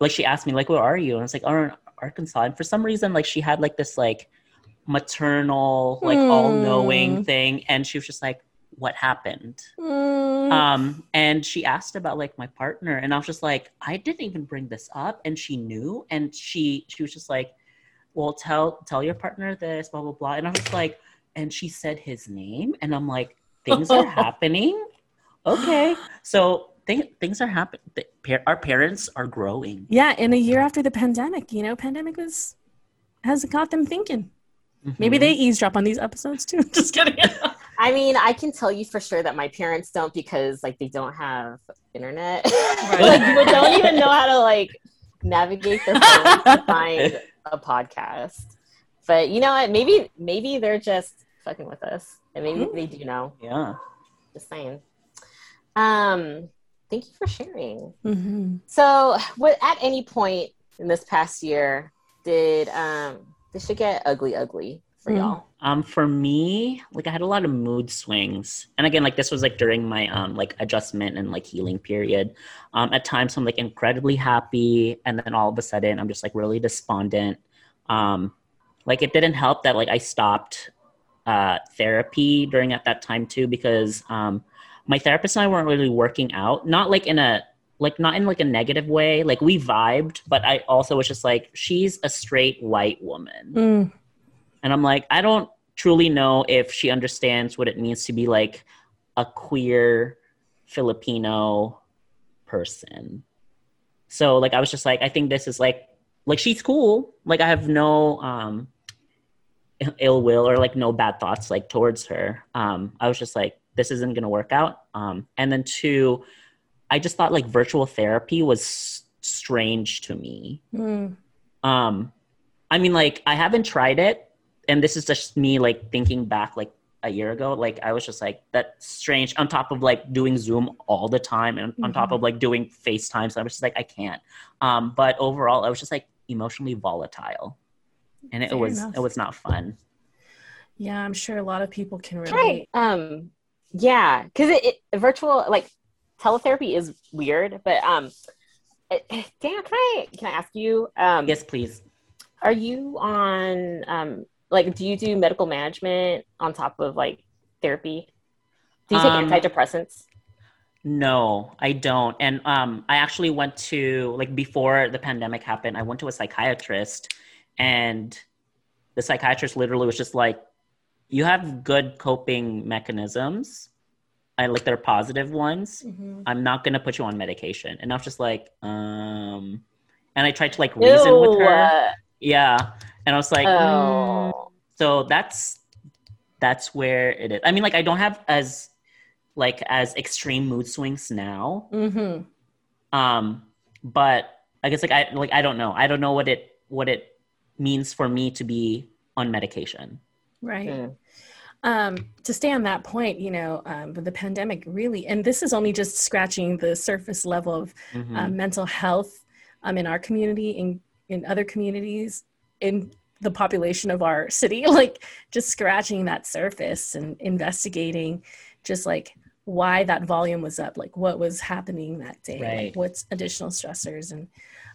like she asked me like, "Where are you?" And I was like, "Oh, Arkansas." And for some reason, like she had like this like maternal, like all knowing Hmm. thing, and she was just like, "What happened?" mm, um and she asked about like my partner and i was just like i didn't even bring this up and she knew and she she was just like well tell tell your partner this blah blah blah and i was like and she said his name and i'm like things are happening okay so th- things are happening our parents are growing yeah, in a year after the pandemic, you know, pandemic was has got them thinking. Maybe Mhm. they eavesdrop on these episodes too. Just kidding. I mean, I can tell you for sure that my parents don't because like they don't have internet. like they don't even know how to like navigate their phone to find a podcast. But you know what? Maybe maybe they're just fucking with us. And maybe they do know. yeah Just saying. Um thank you for sharing. hmm So what at any point in this past year did um this should get ugly ugly for Mm. y'all? Um, for me, like I had a lot of mood swings, and again, like this was like during my um like adjustment and like healing period. Um, at times I'm like incredibly happy, and then all of a sudden I'm just like really despondent. Um, like it didn't help that like I stopped uh therapy during at that time too because um my therapist and I weren't really working out, not like in a like not in like a negative way. Like we vibed, but I also was just like she's a straight white woman. Mm. And I'm like, I don't truly know if she understands what it means to be like a queer Filipino person. So like I was just like, I think this is like like she's cool. Like I have no um ill- ill will or like no bad thoughts like towards her. Um I was just like, this isn't gonna work out. Um and then two, I just thought like virtual therapy was s- strange to me. Mm. Um, I mean, like I haven't tried it, and this is just me like thinking back like a year ago. Like I was just like that's strange. On top of like doing Zoom all the time, and on top Mhm. of like doing FaceTime, so I was just like I can't. Um, but overall, I was just like emotionally volatile, and it Fair was enough. it was not fun. Yeah, I'm sure a lot of people can relate. Right. Um. Yeah, because it, it virtual like teletherapy is weird, but um, it, Dan, can I can I ask you um, Yes, please. are you on um like do you do medical management on top of like therapy? Do you take Um, antidepressants? No, I don't. And um, I actually went to like before the pandemic happened. I went to a psychiatrist, and the psychiatrist literally was just like, "You have good coping mechanisms. I like they're positive ones, Mhm. I'm not gonna put you on medication. And I was just like, um, and I tried to like reason with her. Yeah, and I was like, mm. Oh. so that's that's where it is. I mean, like I don't have as like as extreme mood swings now, Mhm. um, but I guess like I like I don't know. I don't know what it what it means for me to be on medication. Right. Mm. Um, to stay on that point, you know, um, with the pandemic, really, and this is only just scratching the surface level of Mhm. um, mental health um, in our community, in in other communities, in the population of our city, like just scratching that surface and investigating, just like why that volume was up, like what was happening that day, like what's additional stressors, and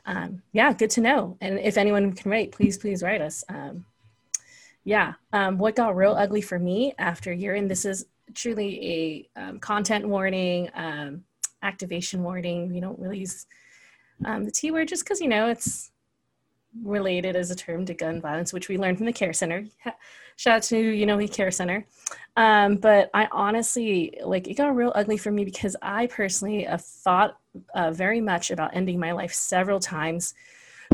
um, yeah, good to know. And if anyone can write, please, please write us. Yeah, um, what got real ugly for me after a year, and this is truly a um, content warning, um, activation warning. We don't really use um, the T word just because, you know, it's related as a term to gun violence, which we learned from the Care Center. Shout out to, you know, the Care Center. Um, but I honestly, like, it got real ugly for me because I personally have thought uh, very much about ending my life several times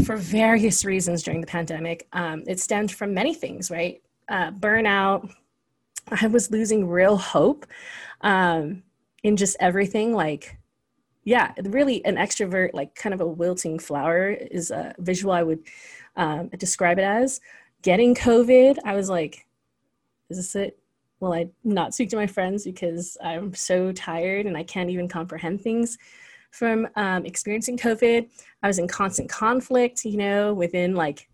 for various reasons during the pandemic. Um, it stemmed from many things, right? Uh, burnout. I was losing real hope um, in just everything. Like, yeah, really an extrovert, like kind of a wilting flower is a visual I would um, describe it as. Getting COVID, I was like, is this it? Will I not speak to my friends because I'm so tired and I can't even comprehend things from um, experiencing COVID? I was in constant conflict, you know, within like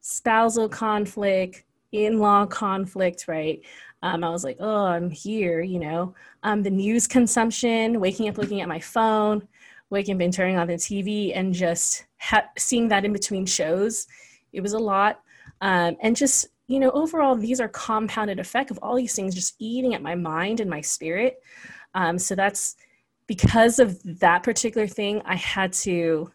spousal conflict, in law conflict, right? Um, I was like, oh, I'm here, you know. Um, the news consumption, waking up looking at my phone, waking up and turning on the TV, and just ha- seeing that in between shows, it was a lot. Um, and just, you know, overall, these are compounded effect of all these things just eating at my mind and my spirit. Um, so that's because of that particular thing, I had to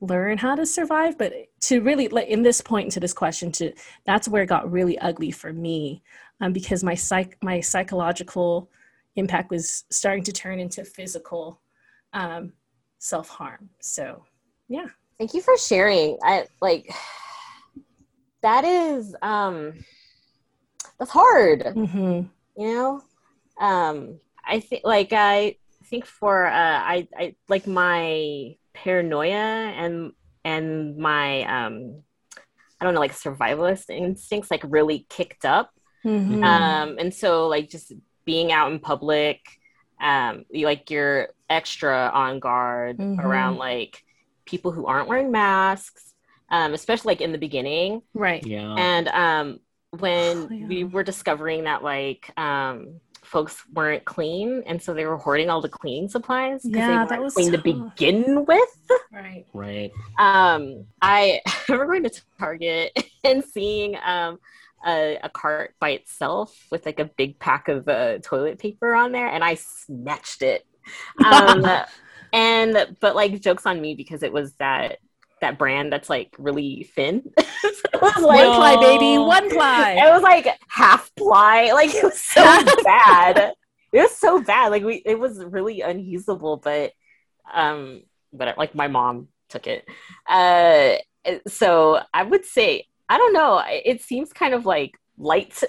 learn how to survive but to really like in this point into this question to that's where it got really ugly for me um, because my psych my psychological impact was starting to turn into physical um, self-harm so yeah Thank you for sharing. I like that is um that's hard. mm-hmm. you know um i think like i think for uh i i like my paranoia and and my um i don't know like survivalist instincts like really kicked up Mm-hmm. um and so like just being out in public um you like you're extra on guard Mhm. around like people who aren't wearing masks um especially like in the beginning right yeah. and um, when Oh, yeah. we were discovering that like um, folks weren't clean, and so they were hoarding all the cleaning supplies because Yeah, they that weren't was clean to begin with. right right. Um, I remember going to Target and seeing um, a, a cart by itself with like a big pack of uh, toilet paper on there, and I snatched it. Um, and but like jokes on me because it was that that brand that's like really thin. So it was one ply baby one ply it was like half ply. Like it was so bad. It was so bad. Like we, it was really unusable. But, um, but like my mom took it. Uh, so I would say I don't know. It seems kind of like light,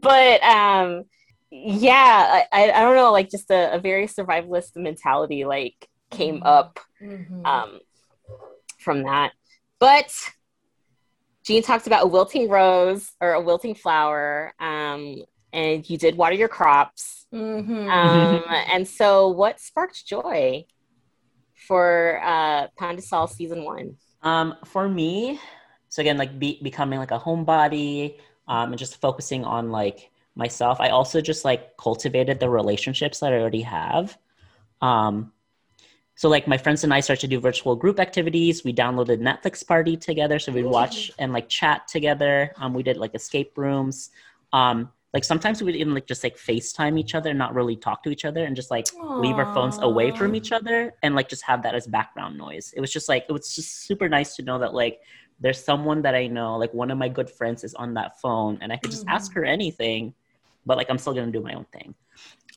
but um, yeah. I, I don't know. Like just a, a very survivalist mentality like came Mhm. up Mhm. um, from that. But Jean talks about a wilting rose or a wilting flower, um, and you did water your crops. Mhm. Um, and so, what sparked joy for uh, Pan de Sal season one? Um, for me, so again, like be, becoming like a homebody, um, and just focusing on like myself. I also just like cultivated the relationships that I already have. Um, so like my friends and I started to do virtual group activities. We downloaded Netflix Party together, so we'd watch and like chat together. Um, we did like escape rooms. Um, like sometimes we'd even like just like FaceTime each other and not really talk to each other and just like leave our phones away from each other and like just have that as background noise. It was just like it was just super nice to know that like there's someone that I know, like one of my good friends is on that phone and I could just ask her anything, but like I'm still gonna do my own thing.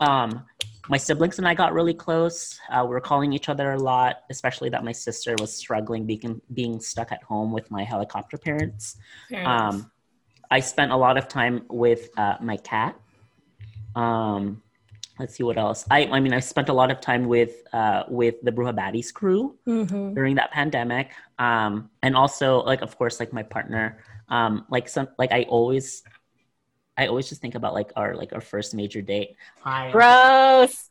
um, my siblings and I got really close. Uh, we were calling each other a lot, especially that my sister was struggling being being stuck at home with my helicopter parents. Um, I spent a lot of time with uh, my cat. Um, let's see what else. I I mean, I spent a lot of time with uh, with the Bruja Baddies crew Mhm. during that pandemic, um, and also like of course like my partner. Um, like some like I always. I always just think about like our like our first major date. Hi. Gross.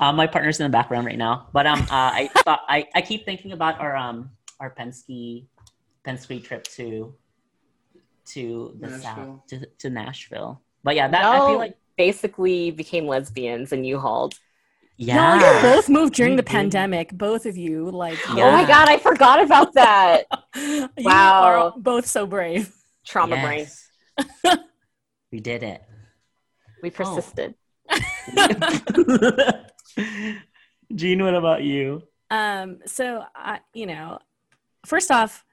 Um, my partner's in the background right now, but um, uh, I thought I, I keep thinking about our um our Penske Penske trip to to the Nashville. south to, to Nashville. But yeah, that I feel like Basically became lesbians and you hauled. yeah. No, you both moved during We the did. pandemic. Both of you, like, Oh my god, I forgot about that. you Wow. are both so brave. Trauma brain. We did it. We persisted. Jean, what about you? Um, so I, you know, first off,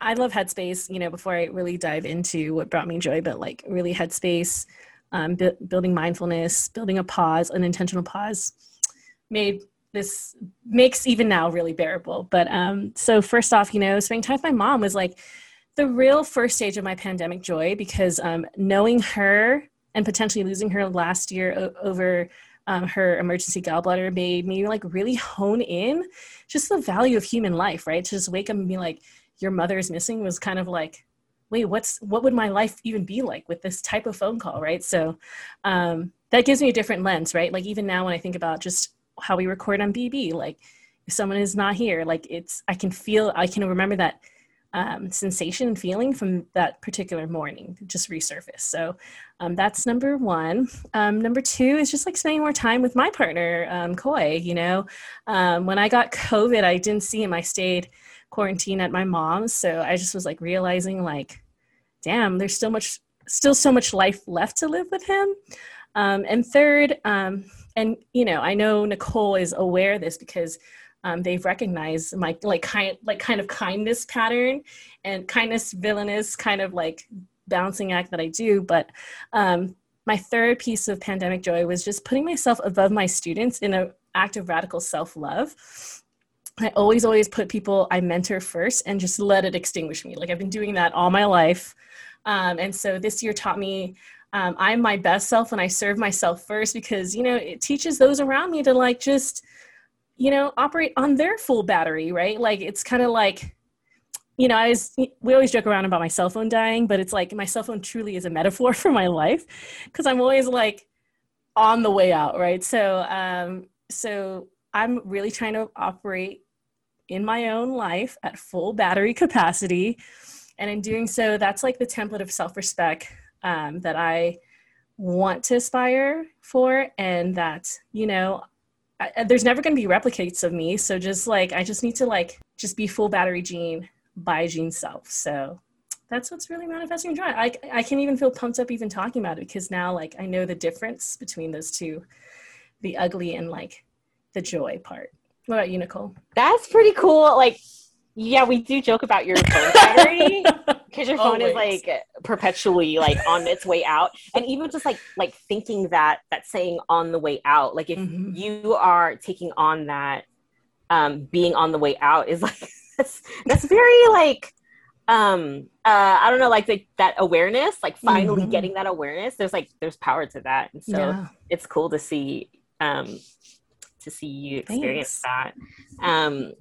I love Headspace. You know, before I really dive into what brought me joy, but like really Headspace, um, bu- building mindfulness, building a pause, an intentional pause, made this makes even now really bearable. But um, so first off, you know, spending time with my mom was like the real first stage of my pandemic joy because um, knowing her and potentially losing her last year o- over um, her emergency gallbladder made me like really hone in just the value of human life, right? To just wake up and be like, your mother is missing was kind of like, wait, what's what would my life even be like with this type of phone call, right? So um, that gives me a different lens, right? Like even now when I think about just how we record on BB, like if someone is not here, like it's I can feel I can remember that um, sensation and feeling from that particular morning just resurface. So um, that's number one. Um, number two is just like spending more time with my partner, um, Koi. You know, um, when I got COVID, I didn't see him. I stayed quarantined at my mom's, so I just was like realizing, like, damn, there's still much, still so much life left to live with him. Um, and third, um, and you know, I know Nicole is aware of this because um, they've recognized my like kind like kind of kindness pattern and kindness villainous kind of like balancing act that I do. But um, my third piece of pandemic joy was just putting myself above my students in an act of radical self love. I always, always put people I mentor first and just let it extinguish me. Like I've been doing that all my life. Um, and so this year taught me um, I'm my best self when I serve myself first because, you know, it teaches those around me to like just, you know, operate on their full battery, right? Like it's kind of like, you know, I was, we always joke around about my cell phone dying, but it's like my cell phone truly is a metaphor for my life because I'm always like on the way out, right? So, um, so I'm really trying to operate in my own life at full battery capacity. And in doing so, that's like the template of self respect um, that I want to aspire for. And that, you know, I, there's never going to be replicates of me. So just like, I just need to like, just be full battery Jean by Jean self. So that's what's really manifesting joy. I, I can even feel pumped up even talking about it because now like I know the difference between those two, the ugly and like the joy part. What about you, Nicole? That's pretty cool. Like, yeah, we do joke about your phone battery because your phone is like perpetually like on its way out, and even just like like thinking that that saying on the way out, like if Mhm. you are taking on that um being on the way out is like that's that's very like um uh i don't know like the, that awareness like finally Mhm. getting that awareness there's like there's power to that and so yeah. it's cool to see um to see you experience Thanks. that um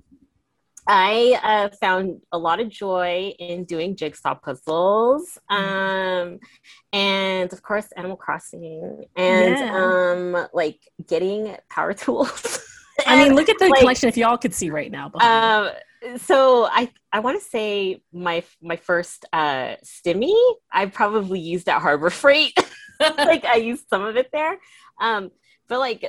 i uh, found a lot of joy in doing jigsaw puzzles um and of course animal crossing and Yeah. um like getting power tools I mean, look at the like- collection if y'all could see right now. um, so I I want to say my my first uh stimmy I probably used at Harbor Freight. like I used some of it there. Um, but like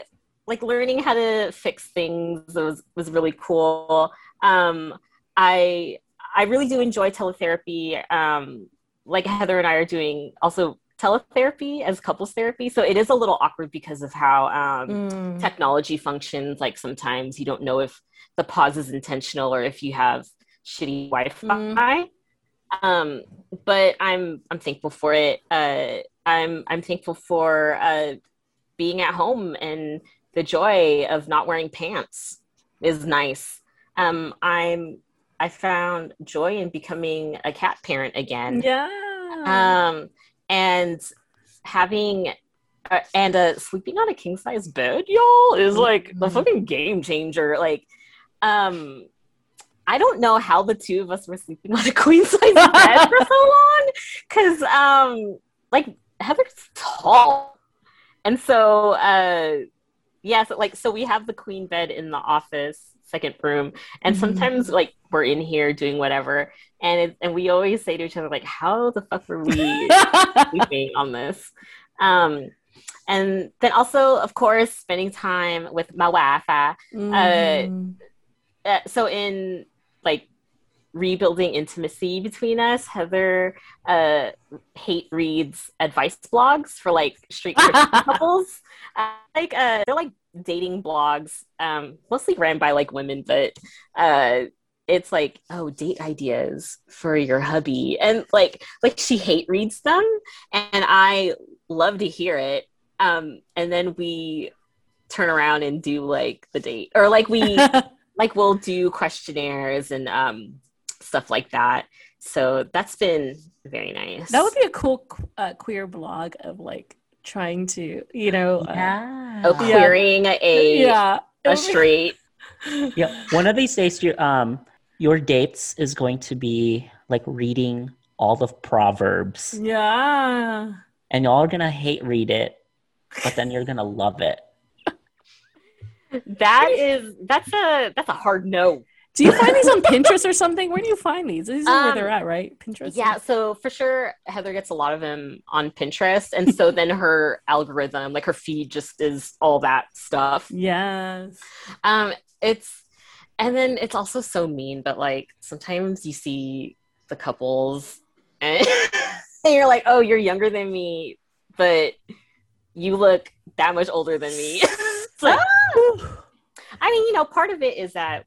like learning how to fix things was was really cool. Um, I I really do enjoy teletherapy. Um, like Heather and I are doing also teletherapy as couples therapy. So it is a little awkward because of how um, Mm. technology functions like sometimes you don't know if the pause is intentional or if you have shitty wi-fi um but i'm i'm thankful for it uh I'm I'm thankful for uh, being at home and the joy of not wearing pants is nice. Um, I'm I found joy in becoming a cat parent again. Yeah. Um, and having uh, and uh, sleeping on a king size bed, y'all, is like the fucking game changer. Like, um, I don't know how the two of us were sleeping on a queen size bed for so long, because um, like Heather's tall, and so uh, yeah, so like so we have the queen bed in the office second room and Mhm. sometimes like we're in here doing whatever and it, and we always say to each other like how the fuck were we sleeping on this um and then also of course spending time with my wife uh, Mhm. uh, so in like rebuilding intimacy between us. Heather uh hate reads advice blogs for like straight couples. Uh, like uh they're like dating blogs um mostly ran by like women but uh it's like oh date ideas for your hubby. And like like she hate reads them and i love to hear it. Um and then we turn around and do like the date or like we like we'll do questionnaires and um stuff like that so that's been very nice that would be a cool uh, queer blog of like trying to, you know, uh, Yeah. oh queering a yeah, a would straight yeah. One of these days, your um, your dates is going to be like reading all the proverbs, Yeah. and y'all are gonna hate read it, but then you're gonna love it. that is that's a that's a hard no Do you find these on Pinterest or something? Where do you find these? These are where Um, they're at, right? Pinterest. Yeah, so for sure, Heather gets a lot of them on Pinterest, and so then her algorithm, like her feed, just is all that stuff. Yes. Um, it's and then it's also so mean, but like sometimes you see the couples, and, and you're like, "Oh, you're younger than me, but you look that much older than me." It's like, I mean, you know, part of it is that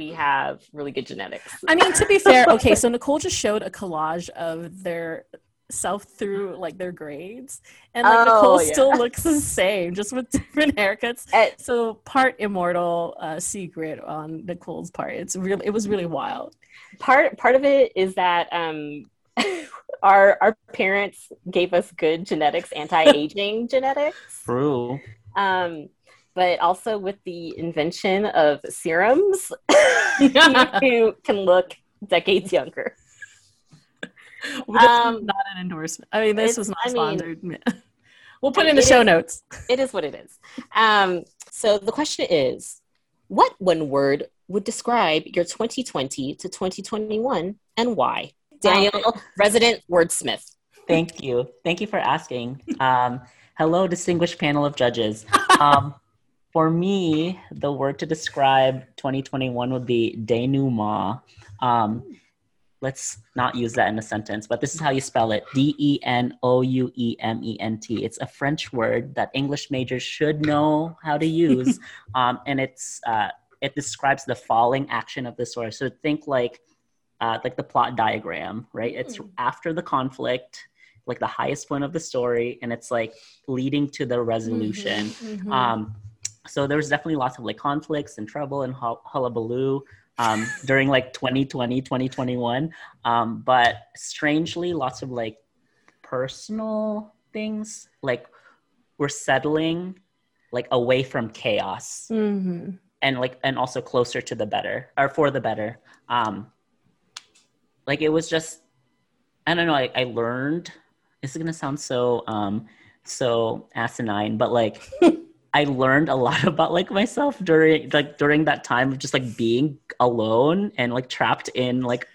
we have really good genetics. I mean, to be fair, okay, so Nicole just showed a collage of their self through like their grades, and like Oh, Nicole yeah. still looks the same, just with different haircuts. Eh, So part immortal uh, secret on Nicole's part. It's really, it was really wild. part part of it is that um our our parents gave us good genetics anti-aging genetics True. um but also with the invention of serums you can look decades younger Well, Um, not an endorsement. I mean, this was not I mean- sponsored. we'll put I- it in the it show is- notes. it is what it is um so the question is what one word would describe your 2020 to 2021 and why daniel resident wordsmith Thank you. Thank you for asking. Um, hello, distinguished panel of judges. Um, for me, the word to describe 2021 would be denouement. Um, let's not use that in a sentence, but this is how you spell it D E N O U E M E N T. It's a French word that English majors should know how to use. um, and it's, uh, it describes the falling action of the story. So think like, uh, like the plot diagram, right? It's Hmm. after the conflict, like the highest point of the story, and it's like leading to the resolution. Mhm, mhm. Um, so there was definitely lots of like conflicts and trouble and hull- hullabaloo um, during like 2020, 2021. Um, but strangely, lots of like personal things, like we're settling like away from chaos Mhm. and like and also closer to the better or for the better um like it was just i don't know i, I learned this is gonna sound so um so asinine but like i learned a lot about like myself during like during that time of just like being alone and like trapped in like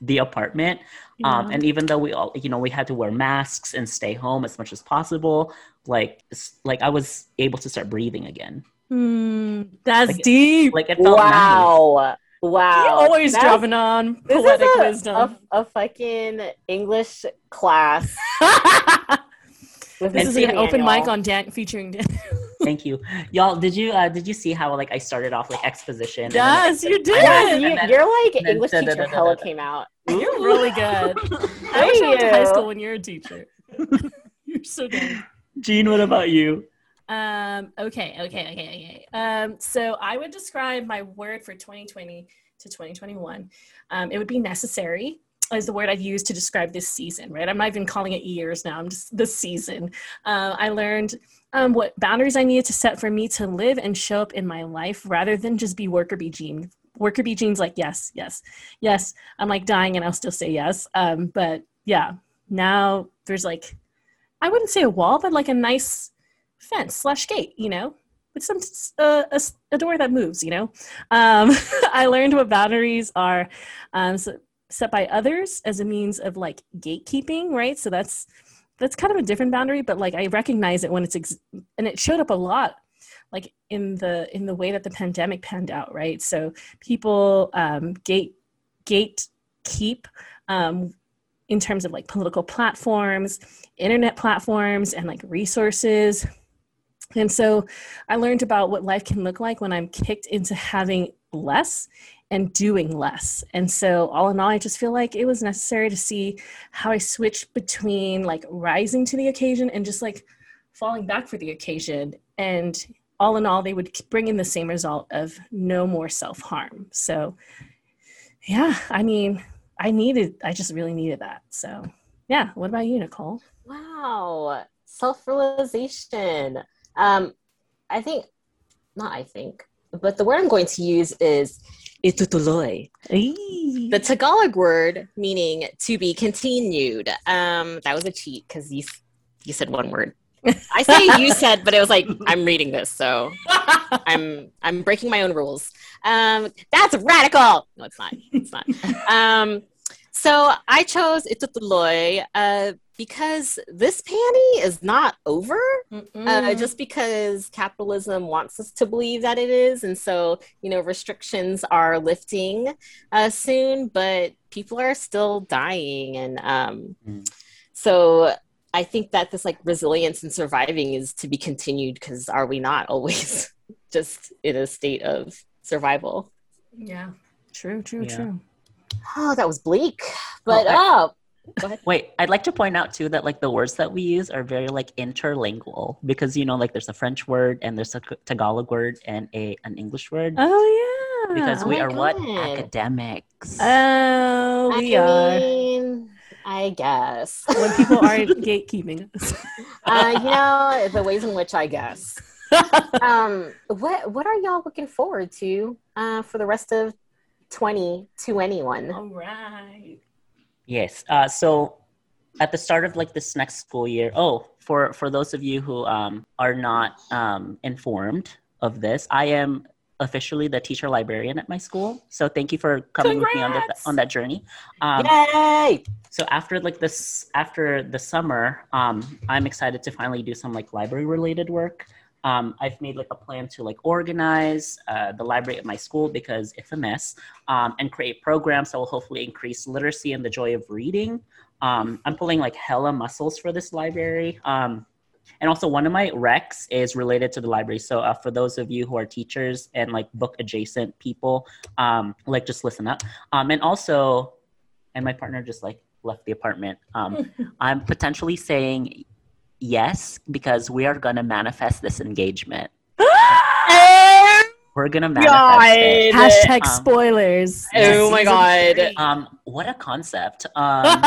the apartment um, and even though we all you know we had to wear masks and stay home as much as possible like like i was able to start breathing again Hmm, that's Like- deep. like it felt nice. wow wow always That's- dropping on this poetic is a, wisdom. a, a fucking english class this is an open mic on Dan featuring Dan. Thank you, y'all. Did you uh, did you see how like I started off like exposition? and then, yes, you did. Yes, you, then, you're like English da- da- teacher da- da- hella came out. You're really good. I wish I went to high school when you're a teacher. You're so good. Jean, what about you? Um, okay, okay, okay, okay. Um, so I would describe my word for 2020 to 2021. Um, it would be necessary is the word I've used to describe this season, right? I'm not even calling it years now. I'm just this season. Uh, I learned um, what boundaries I needed to set for me to live and show up in my life rather than just be worker bee Jean. Worker bee Jean's like, yes, yes, yes. I'm like dying and I'll still say yes. Um, but yeah, now there's like, I wouldn't say a wall, but like a nice fence slash gate, you know, with some uh, a, a, door that moves, you know. Um, I learned what boundaries are um, so set by others as a means of like gatekeeping, right? So that's that's kind of a different boundary, but like I recognize it when it's ex- and it showed up a lot like in the in the way that the pandemic panned out, right? So people um, gate gate keep um, in terms of like political platforms, internet platforms, and like resources. And so I learned about what life can look like when I'm kicked into having less and doing less. And so, all in all, I just feel like it was necessary to see how I switched between like rising to the occasion and just like falling back for the occasion. And all in all, they would bring in the same result of no more self harm. So, yeah, I mean, I needed, I just really needed that. So, yeah. What about you, Nicole? Wow. Self realization. Um, I think, not I think, but the word I'm going to use is itutuloy. The Tagalog word meaning to be continued. Um, that was a cheat because you you said one word. I say you said, but it was like I'm reading this, so I'm I'm breaking my own rules. Um, that's radical. No, it's not. It's not. Um, so I chose itutuloy uh, because this panty is not over. Uh, just because capitalism wants us to believe that it is, and so you know restrictions are lifting uh, soon, but people are still dying, and um, mm. so I think that this like resilience and surviving is to be continued because are we not always just in a state of survival? Yeah, true, true, yeah. true. Oh, that was bleak, but oh, I, Wait, I'd like to point out too that like the words that we use are very like interlingual because you know like there's a French word and there's a Tagalog word and a an English word. Oh yeah. Because oh we are God. what academics. Oh, we I are. Mean, I guess. when people aren't gatekeeping us. uh, you know, the ways in which I guess. um, what what are y'all looking forward to uh, for the rest of 20 to anyone? All right. Yes. Uh, so at the start of like this next school year, oh, for for those of you who um, are not um, informed of this, I am officially the teacher librarian at my school. So thank you for coming Congrats! with me on that on that journey. Um, Yay! So after like this, after the summer, um, I'm excited to finally do some like library related work. Um, I've made like a plan to like organize uh, the library at my school because it's a mess, um, and create programs that will hopefully increase literacy and the joy of reading. Um, I'm pulling like hella muscles for this library. Um, and also, one of my recs is related to the library. So, uh, for those of you who are teachers and like book adjacent people, um, like just listen up. Um, and also, and my partner just like left the apartment. Um, I'm potentially saying yes because we are gonna manifest this engagement. We're gonna manifest it. Hashtag um, spoilers. Oh my god. Um, what a concept. Um,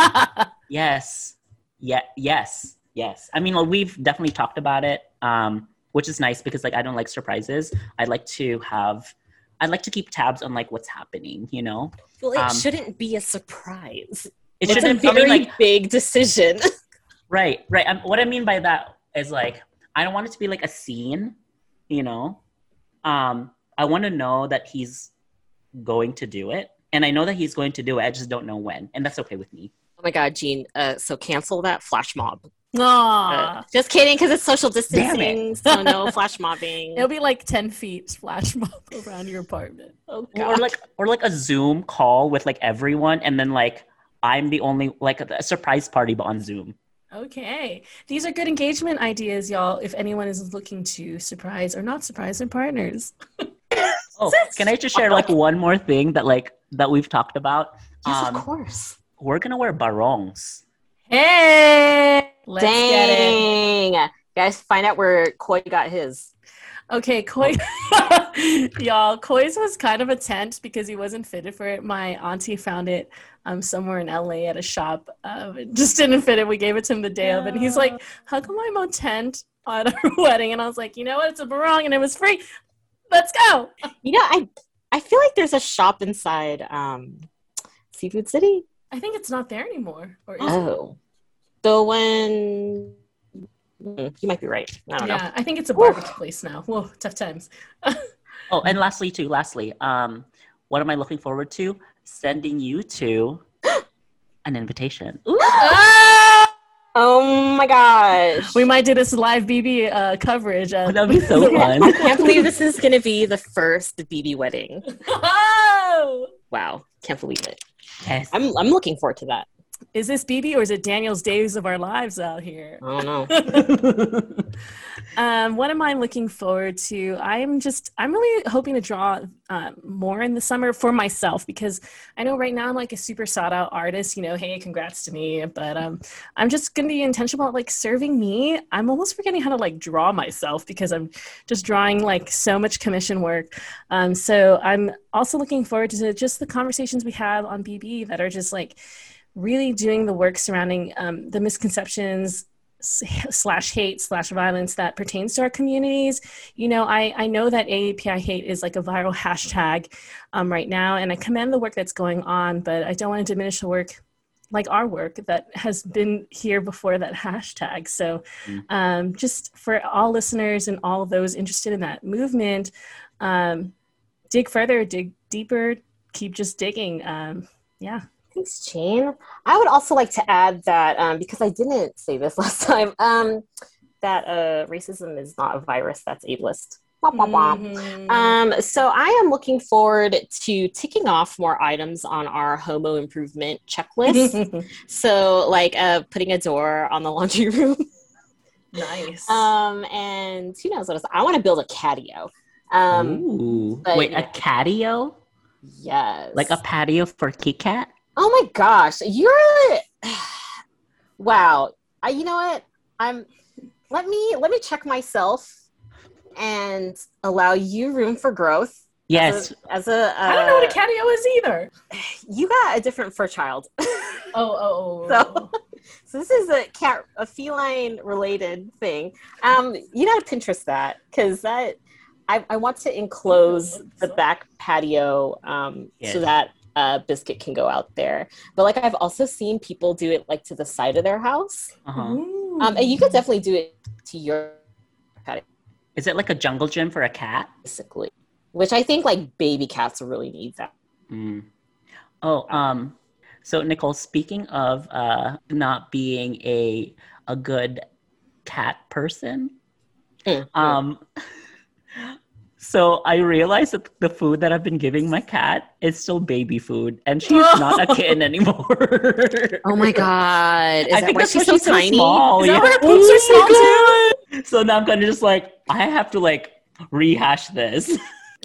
yes, yeah, yes. Yes, I mean, well, we've definitely talked about it, um, which is nice because like I don't like surprises. I like to have, I like to keep tabs on like what's happening. You know, well, it um, shouldn't be a surprise. It it's shouldn't. a very I mean, like, big decision. right, right. Um, what I mean by that is like I don't want it to be like a scene. You know, um, I want to know that he's going to do it, and I know that he's going to do it. I just don't know when, and that's okay with me. Oh my god, Jean! Uh, so cancel that flash mob. Uh, just kidding, because it's social distancing, so no flash mobbing. It'll be like ten feet flash mob around your apartment. Oh, God. Or like, or like a Zoom call with like everyone, and then like I'm the only like a surprise party, but on Zoom. Okay, these are good engagement ideas, y'all. If anyone is looking to surprise or not surprise their partners. oh, can I just share like one more thing that like that we've talked about? Yes, um, of course. We're gonna wear barongs. Hey. Let's get it. Dang. Guys, find out where Koi got his. Okay, Koi, y'all. Koi's was kind of a tent because he wasn't fitted for it. My auntie found it um somewhere in LA at a shop. Um, it just didn't fit it. We gave it to him the day of, and he's like, "How come I'm on tent at our wedding?" And I was like, "You know what? It's a barong, and it was free. Let's go." You know, I I feel like there's a shop inside um Seafood City. I think it's not there anymore. Or is it? Oh. So when Mm, you might be right. I don't know. Yeah, I think it's a barbecue place now. Whoa, tough times. Oh, and lastly, too, lastly, um, what am I looking forward to? Sending you to an invitation. Ooh. Oh my gosh. we might do this live BB uh, coverage. Oh, Uh, that'd be so fun. I can't believe this is going to be the first BB wedding. oh! Wow. Can't believe it. Yes. I'm, I'm looking forward to that. Is this BB or is it Daniel's Days of Our Lives out here? I don't know. um, what am I looking forward to? I'm just, I'm really hoping to draw uh, more in the summer for myself because I know right now I'm like a super sought out artist, you know, hey, congrats to me. But um, I'm just going to be intentional about like serving me. I'm almost forgetting how to like draw myself because I'm just drawing like so much commission work. Um, so I'm also looking forward to just the conversations we have on BB that are just like, really doing the work surrounding um, the misconceptions slash hate slash violence that pertains to our communities. You know i, I know that aapi hate is like a viral hashtag um, right now and i commend the work that's going on but i don't want to diminish the work like our work that has been here before that hashtag. So Mm. um, just for all listeners and all those interested in that movement um, dig further dig deeper keep just digging um, yeah Thanks, Jane. I would also like to add that um, because I didn't say this last time, um, that uh, racism is not a virus that's ableist. Wah, wah, wah. Mhm. Um, so I am looking forward to ticking off more items on our homo improvement checklist. so, like uh, putting a door on the laundry room, nice. um, and who knows what else? I want to build a catio. Um, Ooh. but- Wait, a catio? yes, Like a patio for Kit Kat? Oh my gosh, you're wow. I, you know what? I'm. Let me let me check myself and allow you room for growth. Yes. As a, as a I don't know what a uh, catio is either. you got a different fur child. Oh, oh, oh. So- so this is a cat, a feline related thing. Um, you gotta Pinterest that because that I, I want to enclose the back patio um, Yes. so that uh, biscuit can go out there. But like I've also seen people do it like to the side of their house. Uh-huh. Um, and you could definitely do it to your patio, Is it like a jungle gym for a cat? basically. Which I think like baby cats really need that. Mm. Oh, um, so Nicole, speaking of uh, not being a a good cat person, Mm, um, so I realized that the food that I've been giving my cat is still baby food, and she's not a kitten anymore. Oh my god! Is I that think why that's she's why so tiny? small. Is that yeah. why her poops are small Oh my God. So now I'm kind of just like I have to like rehash this.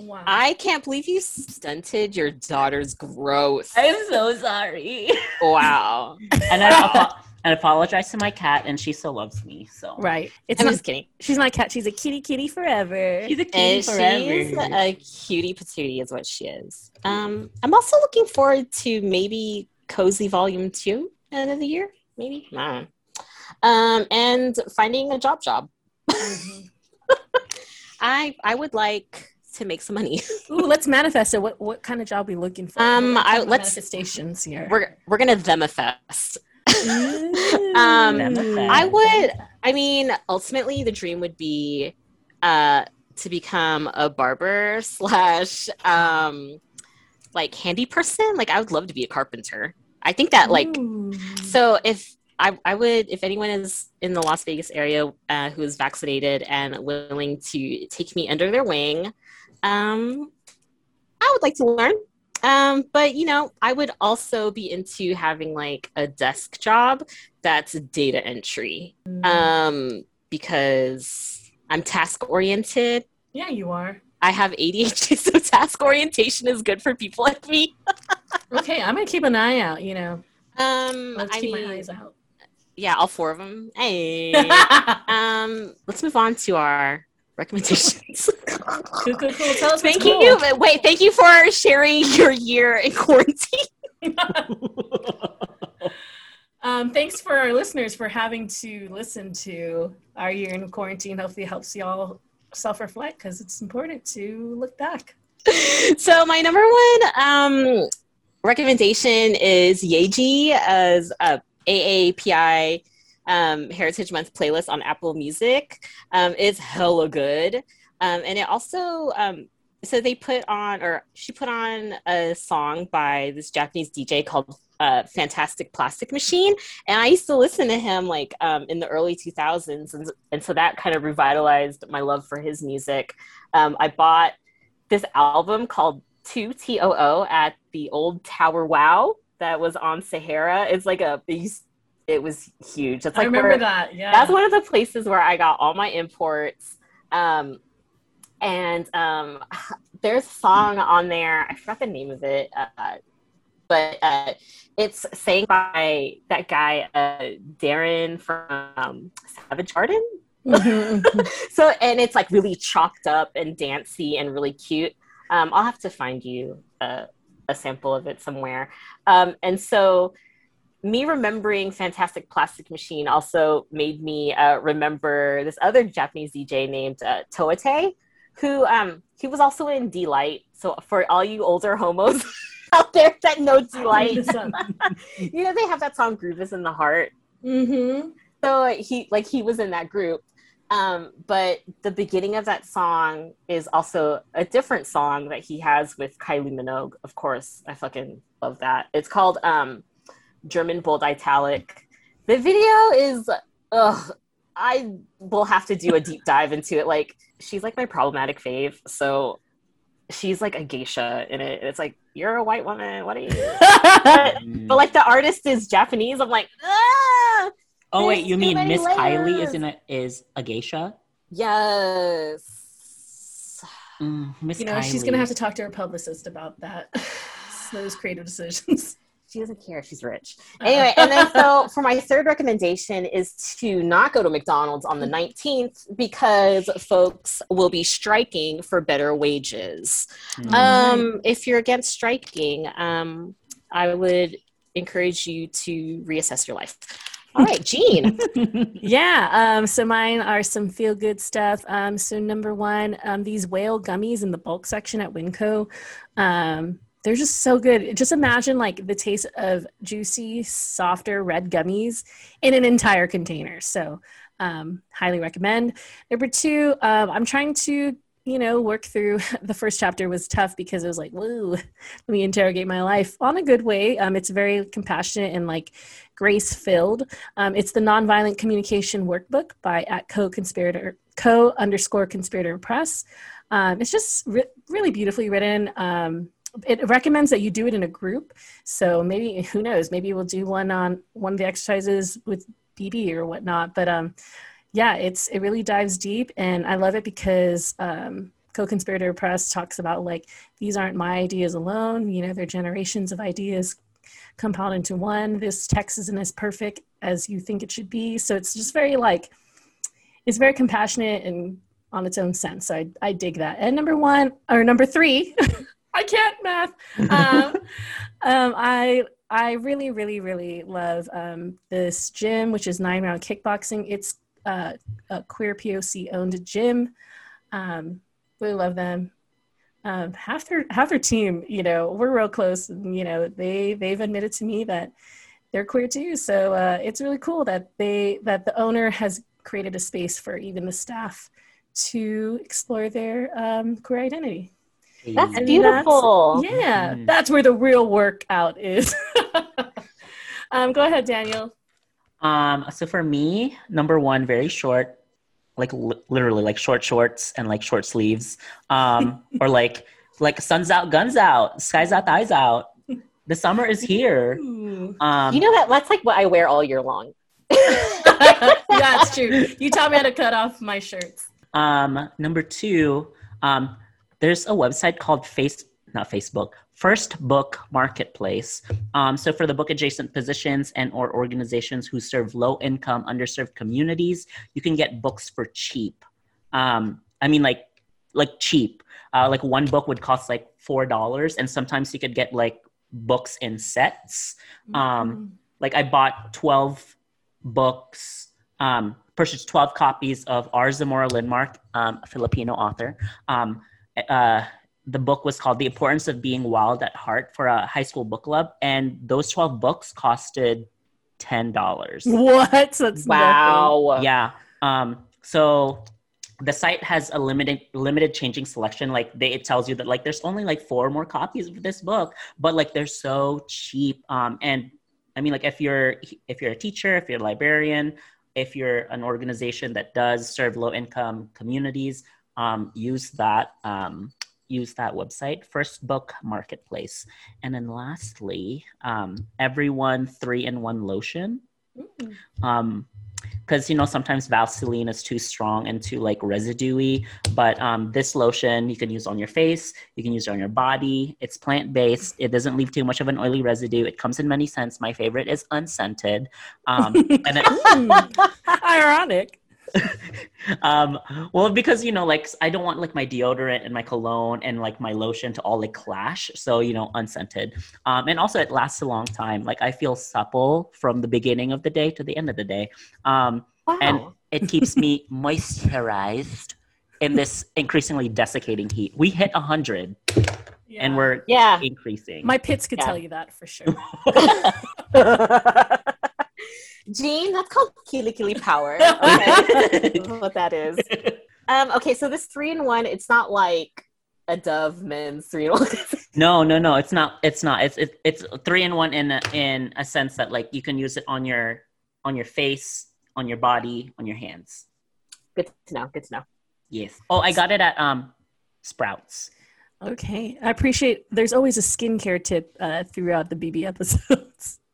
wow. I can't believe you stunted your daughter's growth. I'm so sorry. Wow. and I apo- and apologize to my cat, and she still loves me. So right. It's I'm not, just kidding. she's my cat. She's a kitty kitty forever. she's a kitty And she's a cutie patootie, is what she is. Um, I'm also looking forward to maybe Cozy Volume Two end of the year, maybe. I. Um, and finding a job job. Mhm. I I would like to make some money. Ooh, let's manifest it. What what kind of job we looking for? Um, I- let's- manifestations here. we're we're gonna themifest. Ooh. Um, I would. I mean, ultimately, the dream would be uh, to become a barber slash um, like handy person. Like, I would love to be a carpenter. I think that like Ooh. so. If I, I would, if anyone is in the Las Vegas area uh, who is vaccinated and willing to take me under their wing, um, I would like to learn. Um, but you know, I would also be into having like a desk job that's data entry. Um, because I'm task oriented. yeah, you are. I have ADHD, so task orientation is good for people like me. Okay, I'm gonna keep an eye out. You know, Um, let's I keep mean, my eyes out. Yeah, all four of them. Hey. um, let's move on to our recommendations. cool, cool, cool. Tell us thank what's cool. you. Wait, thank you for sharing your year in quarantine. Um, thanks for our listeners for having to listen to our year in quarantine. Hopefully, it helps y'all self reflect because it's important to look back. so my number one um, recommendation is Yeji as a AAPI um, Heritage Month playlist on Apple Music. Um, it's hella good, um, and it also um, so they put on or she put on a song by this Japanese DJ called uh, Fantastic Plastic Machine, and I used to listen to him like um, in the early 2000s, and, and so that kind of revitalized my love for his music. Um, I bought this album called Two T O O at the old Tower Wow that was on Sahara. It's like a it was huge. That's like I remember where, that. Yeah, that's one of the places where I got all my imports. Um, and um, there's a song on there. I forgot the name of it, uh, but uh, it's sang by that guy uh, Darren from um, Savage Garden. Mm-hmm. so and it's like really chopped up and dancey and really cute. Um, I'll have to find you a, a sample of it somewhere. Um, and so me remembering Fantastic Plastic Machine also made me uh, remember this other Japanese DJ named uh, Towa Tei, who um, he was also in Deee-Lite. So for all you older homos out there that know Deee-Lite, you know they have that song "Groove in the Heart." Mm-hmm. So he like he was in that group. Um, but the beginning of that song is also a different song that he has with Kylie Minogue. Of course, I fucking love that. It's called um, German bold italic. The video is, ugh, I will have to do a deep dive into it. Like, she's like my problematic fave. So she's like a geisha in it. It's like, you're a white woman. What are you? but, but, like the artist is Japanese. I'm like, ah! Oh wait, you mean Miss Kylie is in a is a geisha? Yes. Mm, Miss You know, Kylie. she's gonna have to talk to her publicist about that. Those creative decisions. She doesn't care. She's rich. Anyway, and then so for my third recommendation is to not go to McDonald's on the 19th because folks will be striking for better wages. Mm. Um, if you're against striking, um, I would encourage you to reassess your life. All right, Jean. yeah. Um, so mine are some feel good stuff. Um, so number one, um, these whale gummies in the bulk section at Winco. Um, they're just so good. Just imagine like the taste of juicy, softer red gummies in an entire container. So, um, highly recommend. Number two, um, I'm trying to, you know, work through. The first chapter was tough because it was like, whoa, let me interrogate my life on a good way. Um, it's very compassionate and like grace filled. Um, it's the Nonviolent Communication Workbook by at co conspirator co underscore conspirator press. Um, it's just re- really beautifully written. Um, it recommends that you do it in a group. So maybe who knows? Maybe we'll do one on one of the exercises with BB or whatnot. But um, yeah, it's it really dives deep, and I love it because um, co-conspirator press talks about like these aren't my ideas alone. You know, they're generations of ideas compiled into one. This text isn't as perfect as you think it should be. So it's just very like it's very compassionate and on its own sense. So I, I dig that. And number one or number three. I can't math. Um, um, I I really really really love um, this gym, which is Nine Round Kickboxing. It's uh, a queer POC owned gym. Um, really love them. Um, half their half their team, you know, we're real close. You know, they they've admitted to me that they're queer too. So uh, it's really cool that they that the owner has created a space for even the staff to explore their um, queer identity. That's beautiful. That's, yeah, mm. that's where the real workout is. um, go ahead, Daniel. Um, so for me, number one, very short, like li- literally like short shorts and like short sleeves, um, or like like sun's out, guns out, skies out, eyes out. The summer is here. Um, you know that that's like what I wear all year long. that's true. You taught me how to cut off my shirts. Um, number two, um, there's a website called Face not Facebook, First Book Marketplace. Um, so for the book adjacent positions and or organizations who serve low income, underserved communities, you can get books for cheap. Um, I mean, like like cheap. Uh, like one book would cost like four dollars, and sometimes you could get like books in sets. Um, like I bought twelve books. Um, purchased 12 copies of R. Zamora Linmark, um, a Filipino author. Um, uh, the book was called The Importance of Being Wilde at Heart for a high school book club. And those 12 books costed $10. What? That's nothing. Wow. Yeah. Um, so the site has a limited limited changing selection. Like they, it tells you that like there's only like four more copies of this book, but like they're so cheap. Um, and I mean, like if you're if you're a teacher, if you're a librarian, if you're an organization that does serve low income communities, um, use that um, use that website, First Book Marketplace. And then lastly, um, everyone three in one lotion. Um, because you know sometimes Vaseline is too strong and too like residuey, but um, this lotion you can use on your face, you can use it on your body. It's plant based. It doesn't leave too much of an oily residue. It comes in many scents. My favorite is unscented. Um, and it, Mm. Ironic. um, well, because you know, like I don't want like my deodorant and my cologne and like my lotion to all like clash. So you know, unscented. Um, and also it lasts a long time. Like I feel supple from the beginning of the day to the end of the day. Um, Wow. and it keeps me moisturized in this increasingly desiccating heat. We hit hundred, Yeah. and we're yeah. increasing. My pits could Yeah. tell you that for sure. Jean, that's called Kili Kili Power. Okay. What that is. Um, okay, so this three in one, it's not like a Dove men's three in one. no, no, no. It's not. It's not. It's it, it's three in one in a, in a sense that like you can use it on your on your face, on your body, on your hands. good to know. Good to know. Yes. Oh, I got it at um Sprouts. Okay. I appreciate there's always a skincare tip uh, throughout the BB episodes.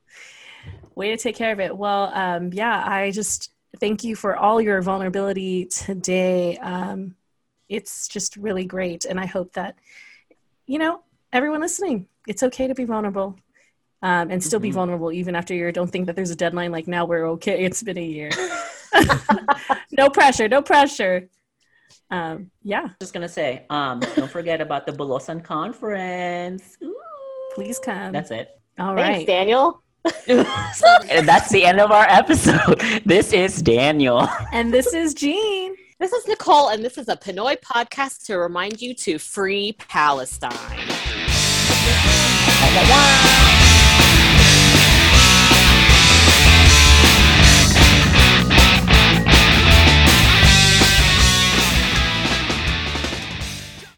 Way to take care of it. Well, um, yeah, I just thank you for all your vulnerability today. Um, it's just really great. And I hope that, you know, everyone listening, it's okay to be vulnerable um, and still be Mhm. vulnerable even after you don't think that there's a deadline like now we're okay. It's been a year. no pressure. No pressure. Um, yeah, Just gonna say, um, don't forget about the Bulosan conference. Ooh. please come. That's it. all Thanks, right. Daniel. and that's the end of our episode. This is Daniel. And this is Jean. This is Nicole, and this is a Pinoy podcast to remind you to free Palestine.